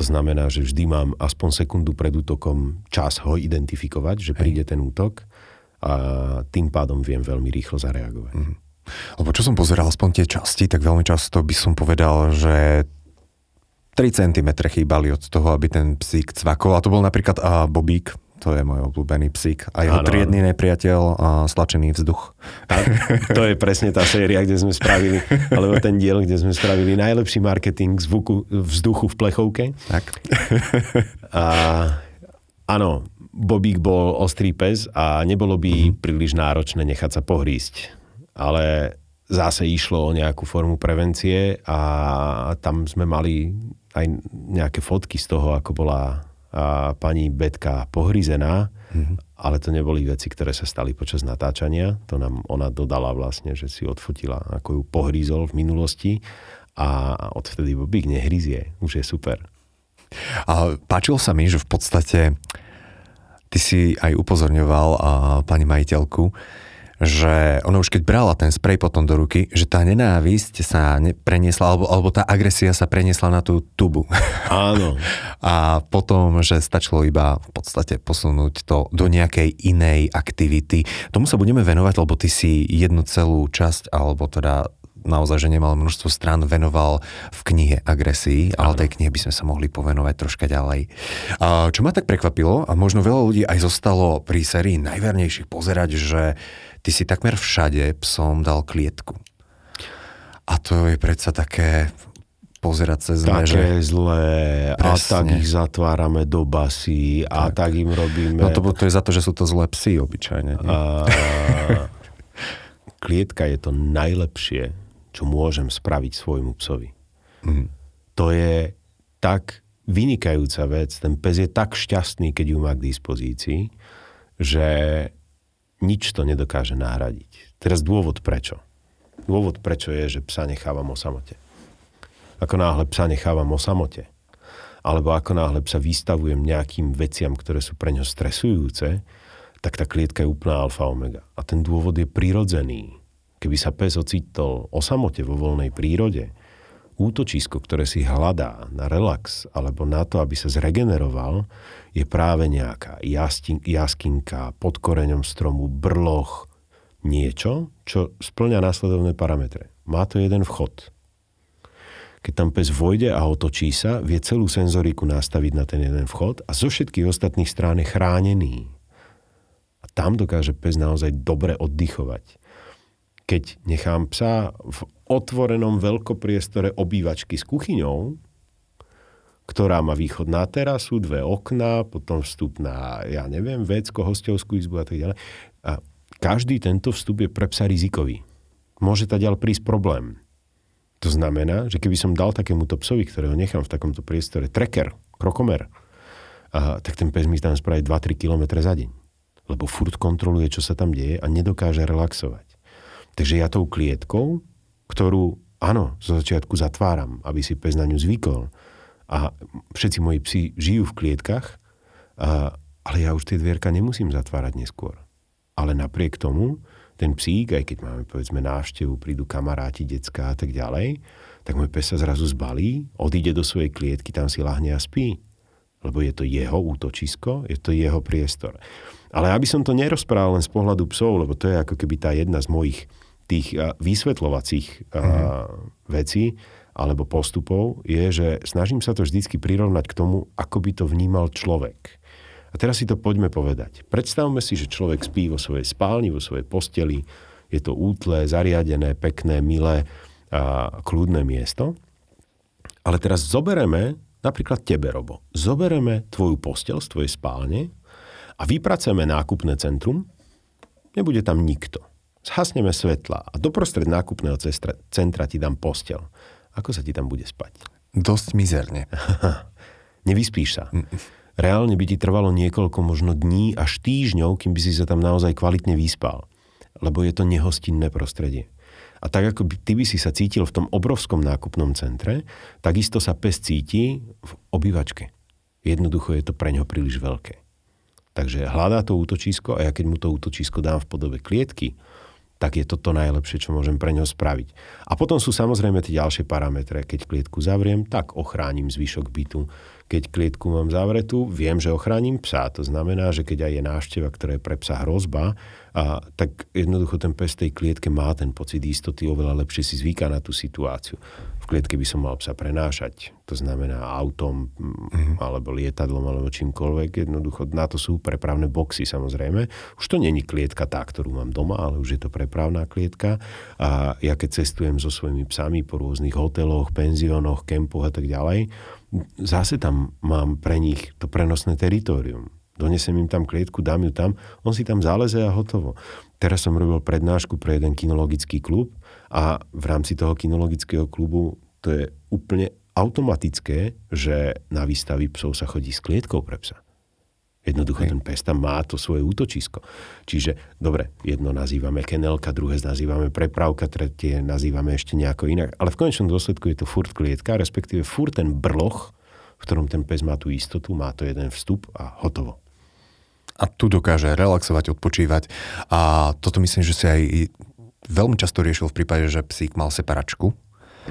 To znamená, že vždy mám aspoň sekundu pred útokom čas ho identifikovať, že príde ten útok a tým pádom viem veľmi rýchlo zareagovať. Mm. Lebo čo som pozeral aspoň tie časti, tak veľmi často by som povedal, že 3 cm chýbali od toho, aby ten psík cvakol. A to bol napríklad uh, Bobík, to je môj obľúbený psík. A jeho ano, triedny nepriateľ, a stlačený vzduch. Tak, to je presne tá séria, kde sme spravili, alebo ten diel, kde sme spravili najlepší marketing zvuku, vzduchu v plechovke. Tak. A áno, Bobík bol ostrý pes a nebolo by mm-hmm. príliš náročné nechať sa pohrísť. Ale zase išlo o nejakú formu prevencie a tam sme mali aj nejaké fotky z toho, ako bola a pani Betka pohryzená, mm-hmm. ale to neboli veci, ktoré sa stali počas natáčania. To nám ona dodala vlastne, že si odfotila, ako ju pohrízol v minulosti a odvtedy Bobík nehryzie. Už je super. A páčilo sa mi, že v podstate ty si aj upozorňoval a pani majiteľku, že ona už keď brala ten sprej potom do ruky, že tá nenávisť sa ne, preniesla, alebo, alebo tá agresia sa preniesla na tú tubu. Áno. A potom, že stačilo iba v podstate posunúť to do nejakej inej aktivity. Tomu sa budeme venovať, lebo ty si jednu celú časť, alebo teda naozaj, že nemal množstvo strán, venoval v knihe agresii, ale tej knihe by sme sa mohli povenovať troška ďalej. A čo ma tak prekvapilo, a možno veľa ľudí aj zostalo pri sérii najvernejších pozerať, že ty si takmer všade psom dal klietku. A to je predsa také pozerať cez Také zlé Presne. a tak ich zatvárame do basy a tak, tak im robíme... No to, to je za to, že sú to zlé psy obyčajne. A... Klietka je to najlepšie, čo môžem spraviť svojmu psovi. Mm. To je tak vynikajúca vec, ten pes je tak šťastný, keď ju má k dispozícii, že nič to nedokáže nahradiť. Teraz dôvod prečo. Dôvod prečo je, že psa nechávam o samote. Ako náhle psa nechávam o samote, alebo ako náhle psa vystavujem nejakým veciam, ktoré sú pre ňo stresujúce, tak tá klietka je úplná alfa omega. A ten dôvod je prirodzený. Keby sa pes ocitol o samote vo voľnej prírode, útočisko, ktoré si hľadá na relax alebo na to, aby sa zregeneroval, je práve nejaká jaskinka pod koreňom stromu, brloch, niečo, čo splňa následovné parametre. Má to jeden vchod. Keď tam pes vojde a otočí sa, vie celú senzoriku nastaviť na ten jeden vchod a zo všetkých ostatných strán je chránený. A tam dokáže pes naozaj dobre oddychovať keď nechám psa v otvorenom veľkopriestore obývačky s kuchyňou, ktorá má východ na terasu, dve okná, potom vstup na, ja neviem, vecko, hostovskú izbu a tak ďalej. A každý tento vstup je pre psa rizikový. Môže ta ďalej prísť problém. To znamená, že keby som dal takémuto psovi, ktorého nechám v takomto priestore, treker, krokomer, a, tak ten pes mi tam spraví 2-3 km za deň. Lebo furt kontroluje, čo sa tam deje a nedokáže relaxovať. Takže ja tou klietkou, ktorú, áno, zo začiatku zatváram, aby si pes na ňu zvykol, a všetci moji psi žijú v klietkach, a, ale ja už tie dvierka nemusím zatvárať neskôr. Ale napriek tomu, ten psík, aj keď máme povedzme návštevu, prídu kamaráti, decka a tak ďalej, tak môj pes sa zrazu zbalí, odíde do svojej klietky, tam si lahne a spí. Lebo je to jeho útočisko, je to jeho priestor. Ale aby som to nerozprával len z pohľadu psov, lebo to je ako keby tá jedna z mojich tých vysvetľovacích mm-hmm. vecí alebo postupov, je, že snažím sa to vždycky prirovnať k tomu, ako by to vnímal človek. A teraz si to poďme povedať. Predstavme si, že človek spí vo svojej spálni, vo svojej posteli, je to útle, zariadené, pekné, milé a kľudné miesto. Ale teraz zobereme, napríklad tebe, Robo, zobereme tvoju postel z tvojej spálne a vypracujeme nákupné centrum, nebude tam nikto. Zhasneme svetla a doprostred nákupného cestra, centra ti dám postel. Ako sa ti tam bude spať? Dosť mizerne. Nevyspíš sa. Reálne by ti trvalo niekoľko možno dní až týždňov, kým by si sa tam naozaj kvalitne vyspal. Lebo je to nehostinné prostredie. A tak ako by, ty by si sa cítil v tom obrovskom nákupnom centre, takisto sa pes cíti v obývačke. Jednoducho je to pre ňo príliš veľké. Takže hľadá to útočisko a ja keď mu to útočisko dám v podobe klietky, tak je to to najlepšie, čo môžem pre ňo spraviť. A potom sú samozrejme tie ďalšie parametre. Keď klietku zavriem, tak ochránim zvyšok bytu keď klietku mám zavretú, viem, že ochránim psa. To znamená, že keď aj je návšteva, ktorá je pre psa hrozba, a, tak jednoducho ten pes tej klietke má ten pocit istoty, oveľa lepšie si zvyká na tú situáciu. V klietke by som mal psa prenášať, to znamená autom, mm-hmm. alebo lietadlom, alebo čímkoľvek. Jednoducho na to sú prepravné boxy samozrejme. Už to není klietka tá, ktorú mám doma, ale už je to prepravná klietka. A ja keď cestujem so svojimi psami po rôznych hoteloch, penziónoch, kempoch a tak ďalej, zase tam mám pre nich to prenosné teritorium. Donesem im tam klietku, dám ju tam, on si tam záleze a hotovo. Teraz som robil prednášku pre jeden kinologický klub a v rámci toho kinologického klubu to je úplne automatické, že na výstavy psov sa chodí s klietkou pre psa. Jednoducho ten pes tam má to svoje útočisko. Čiže, dobre, jedno nazývame kenelka, druhé nazývame prepravka, tretie nazývame ešte nejako inak. Ale v konečnom dôsledku je to furt klietka, respektíve furt ten brloch, v ktorom ten pes má tú istotu, má to jeden vstup a hotovo. A tu dokáže relaxovať, odpočívať. A toto myslím, že si aj veľmi často riešil v prípade, že psík mal separačku,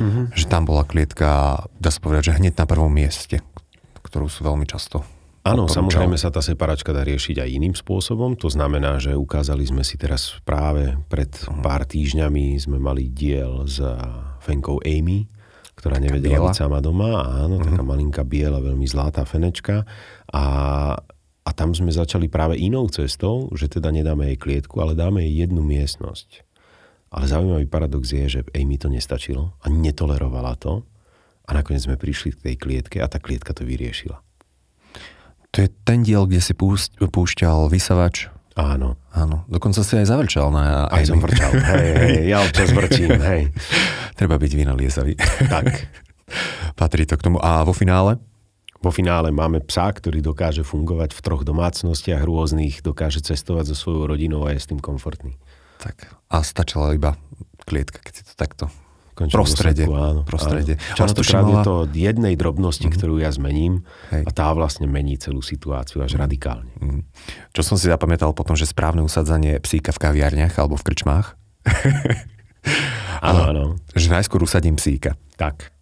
mm-hmm. že tam bola klietka, dá sa povedať, že hneď na prvom mieste, ktorú sú veľmi často Áno, samozrejme sa tá separačka dá riešiť aj iným spôsobom. To znamená, že ukázali sme si teraz práve pred mhm. pár týždňami sme mali diel s Fenkou Amy, ktorá nevedela byť sama doma. Áno, uh-huh. taká malinká biela, veľmi zlatá fenečka. A, a tam sme začali práve inou cestou, že teda nedáme jej klietku, ale dáme jej jednu miestnosť. Ale zaujímavý paradox je, že Amy to nestačilo a netolerovala to. A nakoniec sme prišli k tej klietke a tá klietka to vyriešila. To je ten diel, kde si púšťal vysavač. Áno. Áno. Dokonca si aj zavrčal na Aj som vrčal. hej, hej, ja občas vrčím, hej. Treba byť vynaliezavý. Tak. Patrí to k tomu. A vo finále? Vo finále máme psa, ktorý dokáže fungovať v troch domácnostiach rôznych, dokáže cestovať so svojou rodinou a je s tým komfortný. Tak. A stačila iba klietka, keď si to takto prostredie. Dôsledku, áno, prostredie. Áno. Častokrát je to jednej drobnosti, mm-hmm. ktorú ja zmením Hej. a tá vlastne mení celú situáciu až mm-hmm. radikálne. Mm-hmm. Čo som si zapamätal potom, že správne usadzanie psíka v kaviarniach alebo v krčmách. áno, áno. Že najskôr usadím psíka. Tak.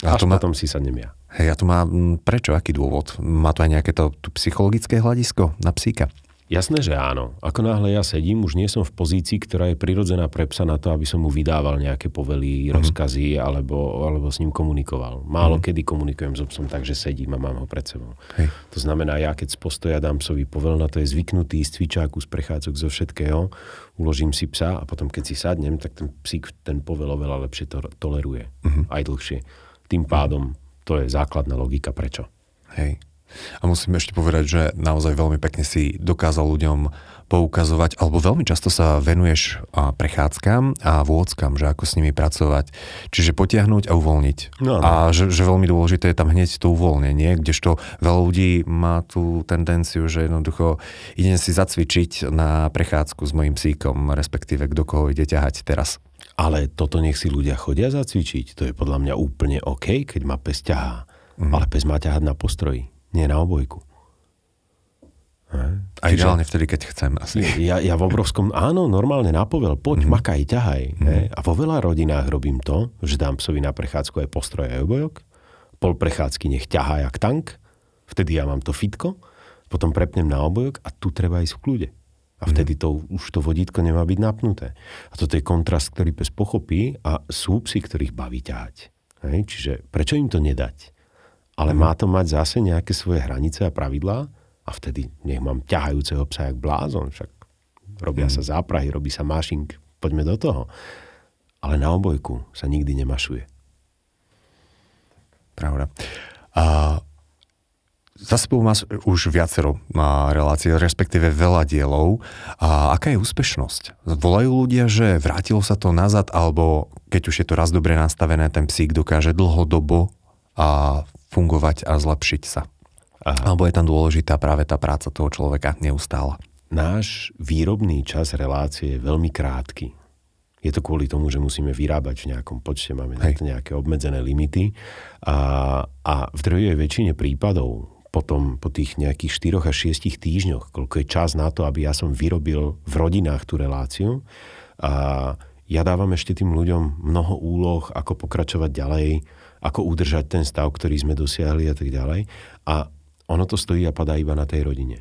A až to má... potom si sadnem ja. Hej, a to má prečo, aký dôvod? Má to aj nejaké to, to psychologické hľadisko na psíka? Jasné, že áno. Ako náhle ja sedím, už nie som v pozícii, ktorá je prirodzená pre psa na to, aby som mu vydával nejaké povely, mm-hmm. rozkazy alebo, alebo s ním komunikoval. Málo mm-hmm. kedy komunikujem s psom tak, že sedím a mám ho pred sebou. Hej. To znamená, ja keď z postoja dám psovi povel, na to je zvyknutý z cvičáku, z prechádzok, zo všetkého, uložím si psa a potom keď si sadnem, tak ten psík ten povel oveľa lepšie to toleruje. Mm-hmm. Aj dlhšie. Tým pádom to je základná logika prečo. Hej. A musím ešte povedať, že naozaj veľmi pekne si dokázal ľuďom poukazovať, alebo veľmi často sa venuješ prechádzkam a vôdzkam, že ako s nimi pracovať. Čiže potiahnuť a uvoľniť. No, no. A že, že veľmi dôležité je tam hneď to uvoľnenie, kdežto veľa ľudí má tú tendenciu, že jednoducho idem si zacvičiť na prechádzku s mojim psíkom, respektíve kto koho ide ťahať teraz. Ale toto nech si ľudia chodia zacvičiť. To je podľa mňa úplne OK, keď ma pes ťahá. Mm. Ale pes má ťahať na postroji nie na obojku. A Čiže, ideálne vtedy, keď chcem asi. Ja, ja v obrovskom, áno, normálne napovel, poď, mm-hmm. makaj, ťahaj. Mm-hmm. A vo veľa rodinách robím to, že dám psovi na prechádzku aj postroj aj obojok, pol prechádzky nech ťahá jak tank, vtedy ja mám to fitko, potom prepnem na obojok a tu treba ísť v kľude. A vtedy to, už to vodítko nemá byť napnuté. A toto je kontrast, ktorý pes pochopí a sú psi, ktorých baví ťahať. Hej? Čiže prečo im to nedať? ale mm. má to mať zase nejaké svoje hranice a pravidlá a vtedy nech mám ťahajúceho psa jak blázon, však robia mm. sa záprahy, robí sa mašink, poďme do toho. Ale na obojku sa nikdy nemašuje. Pravda. A za sebou máš už viacero relácií, respektíve veľa dielov. A aká je úspešnosť? Volajú ľudia, že vrátilo sa to nazad, alebo keď už je to raz dobre nastavené, ten psík dokáže dlhodobo a fungovať a zlepšiť sa. Aha. Alebo je tam dôležitá práve tá práca toho človeka neustála. Náš výrobný čas relácie je veľmi krátky. Je to kvôli tomu, že musíme vyrábať v nejakom počte, máme na to nejaké obmedzené limity a, a v druhej väčšine prípadov potom po tých nejakých 4 až 6 týždňoch, koľko je čas na to, aby ja som vyrobil v rodinách tú reláciu a ja dávam ešte tým ľuďom mnoho úloh, ako pokračovať ďalej, ako udržať ten stav, ktorý sme dosiahli a tak ďalej. A ono to stojí a padá iba na tej rodine.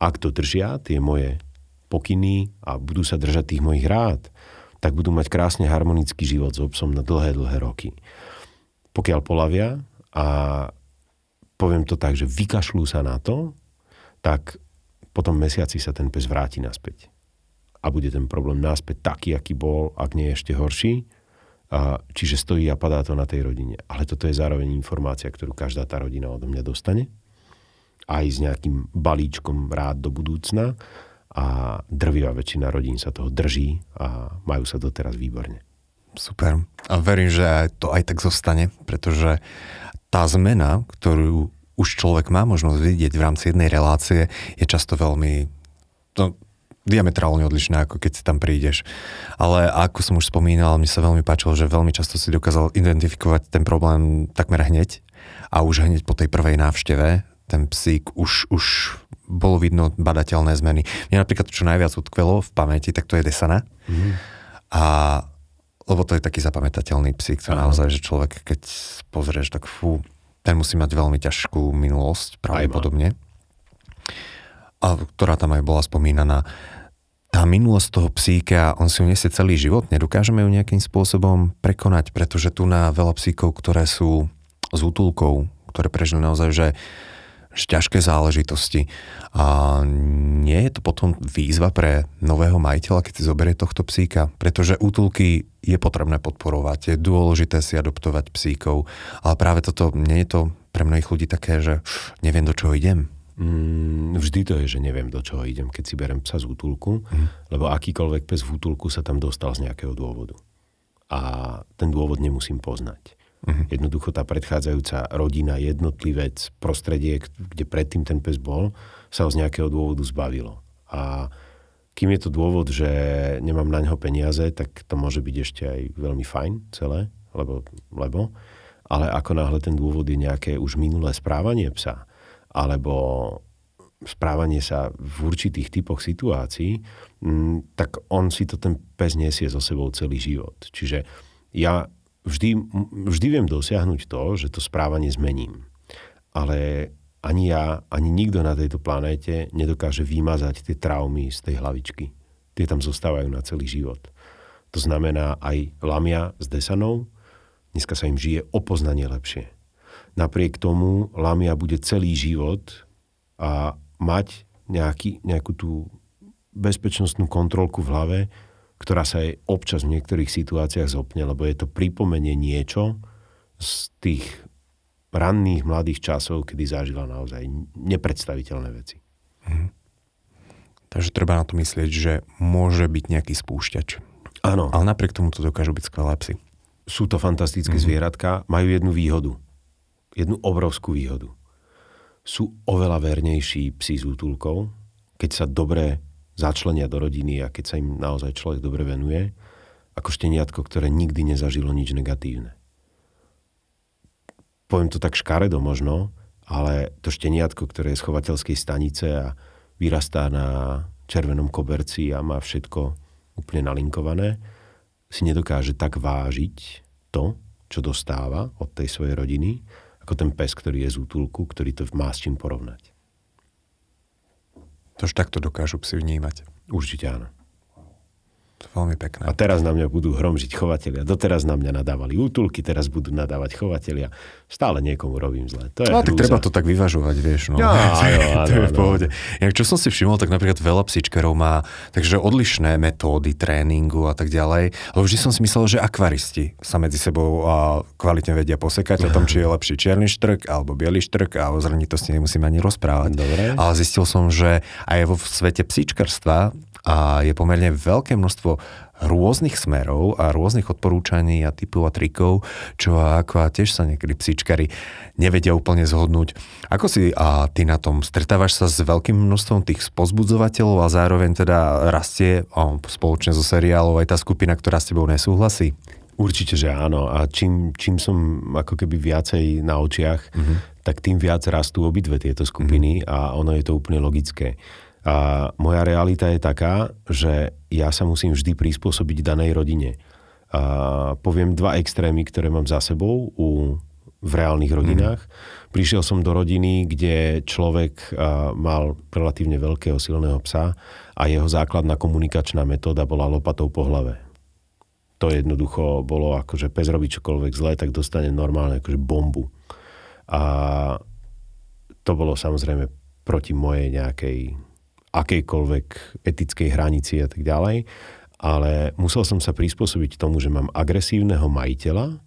Ak to držia, tie moje pokyny a budú sa držať tých mojich rád, tak budú mať krásne harmonický život s obsom na dlhé, dlhé roky. Pokiaľ polavia a poviem to tak, že vykašľú sa na to, tak potom mesiaci sa ten pes vráti naspäť. A bude ten problém naspäť taký, aký bol, ak nie ešte horší. A, čiže stojí a padá to na tej rodine. Ale toto je zároveň informácia, ktorú každá tá rodina odo mňa dostane. Aj s nejakým balíčkom rád do budúcna. A drvivá väčšina rodín sa toho drží a majú sa doteraz výborne. Super. A verím, že to aj tak zostane, pretože tá zmena, ktorú už človek má možnosť vidieť v rámci jednej relácie, je často veľmi... No, diametrálne odlišné, ako keď si tam prídeš. Ale ako som už spomínal, mi sa veľmi páčilo, že veľmi často si dokázal identifikovať ten problém takmer hneď a už hneď po tej prvej návšteve ten psík už, už bolo vidno badateľné zmeny. Mne napríklad čo najviac utkvelo v pamäti, tak to je Desana. Mm. A lebo to je taký zapamätateľný psík, to naozaj, že človek, keď pozrieš, tak fú, ten musí mať veľmi ťažkú minulosť, pravdepodobne. A ktorá tam aj bola spomínaná. Tá minulosť toho psíka, on si ju nesie celý život, nedokážeme ju nejakým spôsobom prekonať, pretože tu na veľa psíkov, ktoré sú s útulkou, ktoré prežili naozaj, že ťažké záležitosti. A nie je to potom výzva pre nového majiteľa, keď si zoberie tohto psíka? Pretože útulky je potrebné podporovať, je dôležité si adoptovať psíkov, ale práve toto, nie je to pre mnohých ľudí také, že neviem, do čoho idem. Mm, vždy to je, že neviem, do čoho idem, keď si berem psa z útulku, mm. lebo akýkoľvek pes v útulku sa tam dostal z nejakého dôvodu. A ten dôvod nemusím poznať. Uh-huh. Jednoducho tá predchádzajúca rodina, jednotlivec, prostredie, kde predtým ten pes bol, sa ho z nejakého dôvodu zbavilo. A kým je to dôvod, že nemám na neho peniaze, tak to môže byť ešte aj veľmi fajn celé, lebo, lebo ale ako náhle ten dôvod je nejaké už minulé správanie psa, alebo správanie sa v určitých typoch situácií, mm, tak on si to ten pes nesie so sebou celý život. Čiže ja vždy, vždy viem dosiahnuť to, že to správanie zmením. Ale ani ja, ani nikto na tejto planéte nedokáže vymazať tie traumy z tej hlavičky. Tie tam zostávajú na celý život. To znamená aj Lamia s Desanou, dneska sa im žije o poznanie lepšie. Napriek tomu Lamia bude celý život a mať nejaký, nejakú tú bezpečnostnú kontrolku v hlave, ktorá sa aj občas v niektorých situáciách zopne, lebo je to pripomenie niečo z tých ranných mladých časov, kedy zažila naozaj nepredstaviteľné veci. Mhm. Takže treba na to myslieť, že môže byť nejaký spúšťač. Áno. Ale napriek tomu to dokážu byť skvelé psy. Sú to fantastické mm-hmm. zvieratka, majú jednu výhodu. Jednu obrovskú výhodu. Sú oveľa vernejší psi s útulkou, keď sa dobre začlenia do rodiny a keď sa im naozaj človek dobre venuje, ako šteniatko, ktoré nikdy nezažilo nič negatívne. Poviem to tak škaredo možno, ale to šteniatko, ktoré je z chovateľskej stanice a vyrastá na červenom koberci a má všetko úplne nalinkované, si nedokáže tak vážiť to, čo dostáva od tej svojej rodiny, ako ten pes, ktorý je z útulku, ktorý to má s čím porovnať. Tož takto dokážu psi vnímať. Určite áno. Veľmi pekné. A teraz na mňa budú hromžiť chovatelia. Doteraz na mňa nadávali útulky, teraz budú nadávať chovatelia. Stále niekomu robím zle. To je no, tak treba to tak vyvažovať, vieš. No. Ja, jo, áno, to je v pohode. Ja, čo som si všimol, tak napríklad veľa psíčkarov má takže odlišné metódy tréningu a tak ďalej. Lebo vždy som si myslel, že akvaristi sa medzi sebou a kvalitne vedia posekať o tom, či je lepší čierny štrk alebo biely štrk a o zranitosti nemusím ani rozprávať. Dobre. Ale zistil som, že aj vo svete psíčkarstva a je pomerne veľké množstvo rôznych smerov a rôznych odporúčaní a typov a trikov, čo ako a tiež sa niekedy psíčkari nevedia úplne zhodnúť. Ako si a ty na tom? Stretávaš sa s veľkým množstvom tých pozbudzovateľov a zároveň teda rastie a spoločne so seriálov aj tá skupina, ktorá s tebou nesúhlasí? Určite, že áno. A čím, čím som ako keby viacej na očiach, mm-hmm. tak tým viac rastú obidve tieto skupiny mm-hmm. a ono je to úplne logické. A moja realita je taká, že ja sa musím vždy prispôsobiť danej rodine. A poviem dva extrémy, ktoré mám za sebou u, v reálnych mhm. rodinách. Mm. Prišiel som do rodiny, kde človek mal relatívne veľkého silného psa a jeho základná komunikačná metóda bola lopatou po hlave. To jednoducho bolo ako, že pes robí čokoľvek zlé, tak dostane normálne akože bombu. A to bolo samozrejme proti mojej nejakej akejkoľvek etickej hranici a tak ďalej. Ale musel som sa prispôsobiť tomu, že mám agresívneho majiteľa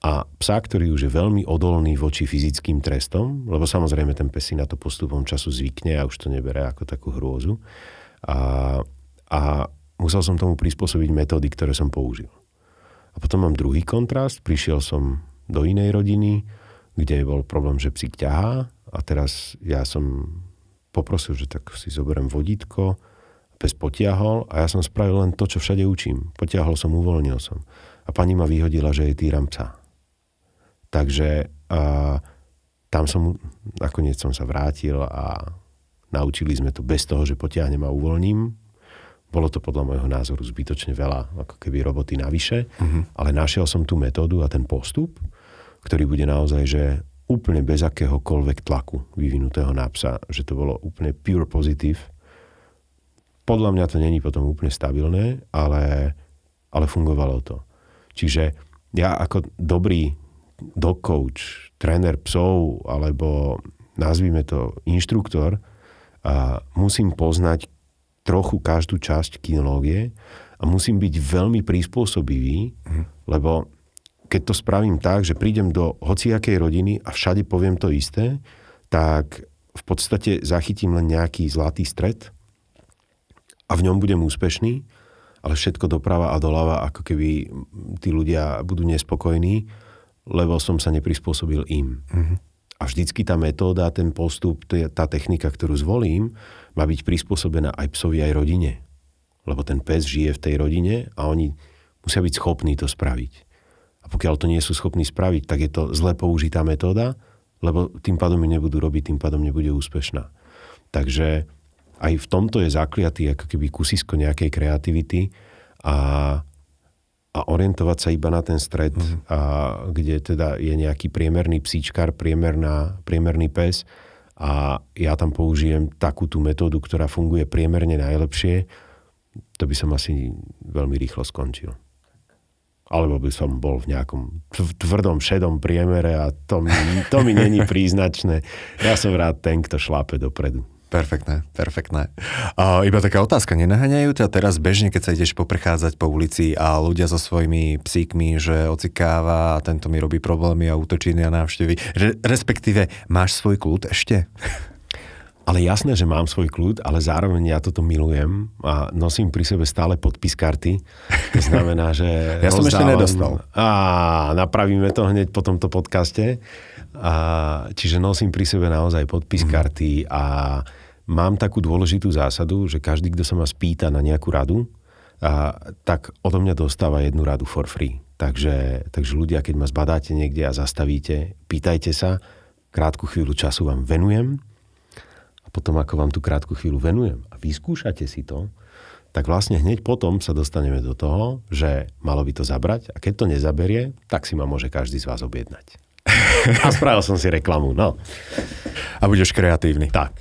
a psa, ktorý už je veľmi odolný voči fyzickým trestom, lebo samozrejme ten pes si na to postupom času zvykne a už to nebere ako takú hrôzu. A, a musel som tomu prispôsobiť metódy, ktoré som použil. A potom mám druhý kontrast. Prišiel som do inej rodiny, kde bol problém, že psík ťahá a teraz ja som poprosil, že tak si zoberiem vodítko, pes potiahol a ja som spravil len to, čo všade učím. Potiahol som, uvoľnil som. A pani ma vyhodila, že je týram psa. Takže a, tam som, nakoniec som sa vrátil a naučili sme to bez toho, že potiahnem a uvoľním. Bolo to podľa môjho názoru zbytočne veľa, ako keby roboty navyše, uh-huh. ale našiel som tú metódu a ten postup, ktorý bude naozaj, že úplne bez akéhokoľvek tlaku vyvinutého na psa, že to bolo úplne pure positive. Podľa mňa to není potom úplne stabilné, ale, ale fungovalo to. Čiže ja ako dobrý dog coach, tréner psov, alebo nazvime to inštruktor, a musím poznať trochu každú časť kinológie a musím byť veľmi prispôsobivý, mm. lebo keď to spravím tak, že prídem do hociakej rodiny a všade poviem to isté, tak v podstate zachytím len nejaký zlatý stred a v ňom budem úspešný, ale všetko doprava a doľava, ako keby tí ľudia budú nespokojní, lebo som sa neprispôsobil im. Mm-hmm. A vždycky tá metóda, ten postup, tá technika, ktorú zvolím, má byť prispôsobená aj psovi, aj rodine. Lebo ten pes žije v tej rodine a oni musia byť schopní to spraviť. Pokiaľ to nie sú schopní spraviť, tak je to zle použitá metóda, lebo tým pádom ju nebudú robiť, tým pádom nebude úspešná. Takže aj v tomto je zakliatý ako keby kusisko nejakej kreativity a a orientovať sa iba na ten stred, mm-hmm. a, kde teda je nejaký priemerný psíčkar, priemerná, priemerný pes a ja tam použijem takú tú metódu, ktorá funguje priemerne najlepšie, to by som asi veľmi rýchlo skončil. Alebo by som bol v nejakom tvrdom, šedom priemere a to mi, to mi není príznačné. Ja som rád ten, kto šlápe dopredu. Perfektné, perfektné. A iba taká otázka, nenaháňajú ťa teraz bežne, keď sa ideš poprechádzať po ulici a ľudia so svojimi psíkmi, že ocikáva a tento mi robí problémy a útočí na návštevy. Re- respektíve, máš svoj kľud ešte? Ale jasné, že mám svoj kľud, ale zároveň ja toto milujem a nosím pri sebe stále podpis karty. To znamená, že... ja som ešte nedostal. A napravíme to hneď po tomto podcaste. A, čiže nosím pri sebe naozaj podpis mm. karty a mám takú dôležitú zásadu, že každý, kto sa ma spýta na nejakú radu, a, tak odo mňa dostáva jednu radu for free. Takže, takže ľudia, keď ma zbadáte niekde a zastavíte, pýtajte sa, krátku chvíľu času vám venujem potom, ako vám tú krátku chvíľu venujem a vyskúšate si to, tak vlastne hneď potom sa dostaneme do toho, že malo by to zabrať a keď to nezaberie, tak si ma môže každý z vás objednať. A spravil som si reklamu, no. A budeš kreatívny. Tak.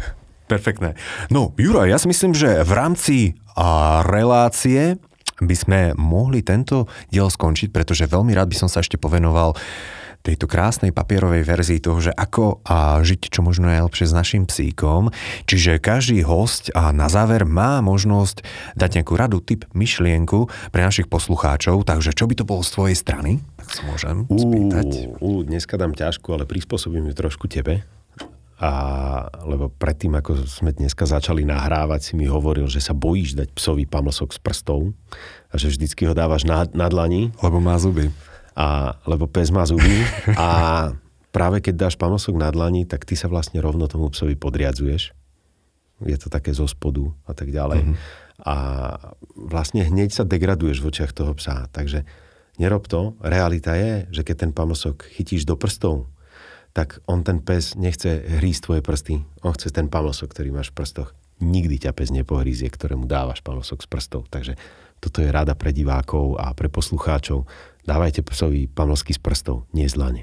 Perfektné. No, Juro, ja si myslím, že v rámci a, relácie by sme mohli tento diel skončiť, pretože veľmi rád by som sa ešte povenoval tejto krásnej papierovej verzii toho, že ako a žiť čo možno najlepšie s našim psíkom. Čiže každý host a na záver má možnosť dať nejakú radu, typ, myšlienku pre našich poslucháčov. Takže čo by to bolo z tvojej strany? Tak sa môžem spýtať. Ú, dneska dám ťažku, ale prispôsobím ju trošku tebe. A, lebo predtým, ako sme dneska začali nahrávať, si mi hovoril, že sa bojíš dať psovi pamlsok z prstov a že vždycky ho dávaš na, na dlani. Lebo má zuby. A, lebo pes má zuby a práve keď dáš pamlsok na dlani, tak ty sa vlastne rovno tomu psovi podriadzuješ. Je to také zo spodu a tak ďalej. Mm-hmm. A vlastne hneď sa degraduješ v očiach toho psa. Takže nerob to. Realita je, že keď ten pamlsok chytíš do prstov, tak on ten pes nechce hrísť tvoje prsty. On chce ten pamlsok, ktorý máš v prstoch. Nikdy ťa pes nepohrízie, ktorému dávaš pamlsok z prstov. Takže toto je rada pre divákov a pre poslucháčov. Dávajte psovi pamlsky z prstov, nie z lane.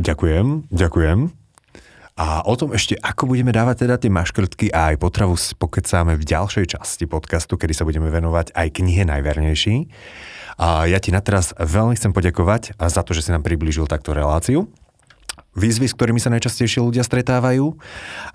Ďakujem, ďakujem. A o tom ešte, ako budeme dávať teda tie maškrtky a aj potravu pokecáme v ďalšej časti podcastu, kedy sa budeme venovať aj knihe Najvernejší. A ja ti na teraz veľmi chcem poďakovať za to, že si nám priblížil takto reláciu výzvy, s ktorými sa najčastejšie ľudia stretávajú.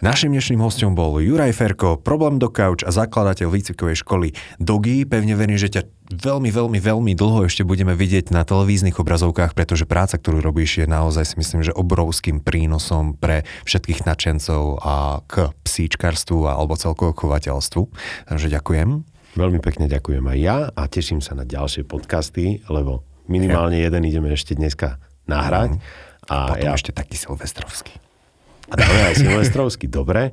Našim dnešným hostom bol Juraj Ferko, problém do couch a zakladateľ výcvikovej školy Dogi. Pevne verím, že ťa veľmi, veľmi, veľmi dlho ešte budeme vidieť na televíznych obrazovkách, pretože práca, ktorú robíš, je naozaj si myslím, že obrovským prínosom pre všetkých nadšencov a k psíčkarstvu alebo celkovo chovateľstvu. Takže ďakujem. Veľmi pekne ďakujem aj ja a teším sa na ďalšie podcasty, lebo minimálne ja. jeden ideme ešte dneska nahrať. Mm a potom ja... ešte taký silvestrovský. A dáme aj silvestrovský, dobre.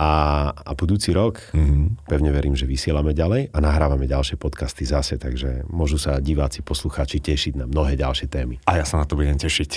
A, a budúci rok, mm-hmm. pevne verím, že vysielame ďalej a nahrávame ďalšie podcasty zase, takže môžu sa diváci, poslucháči tešiť na mnohé ďalšie témy. A ja sa na to budem tešiť.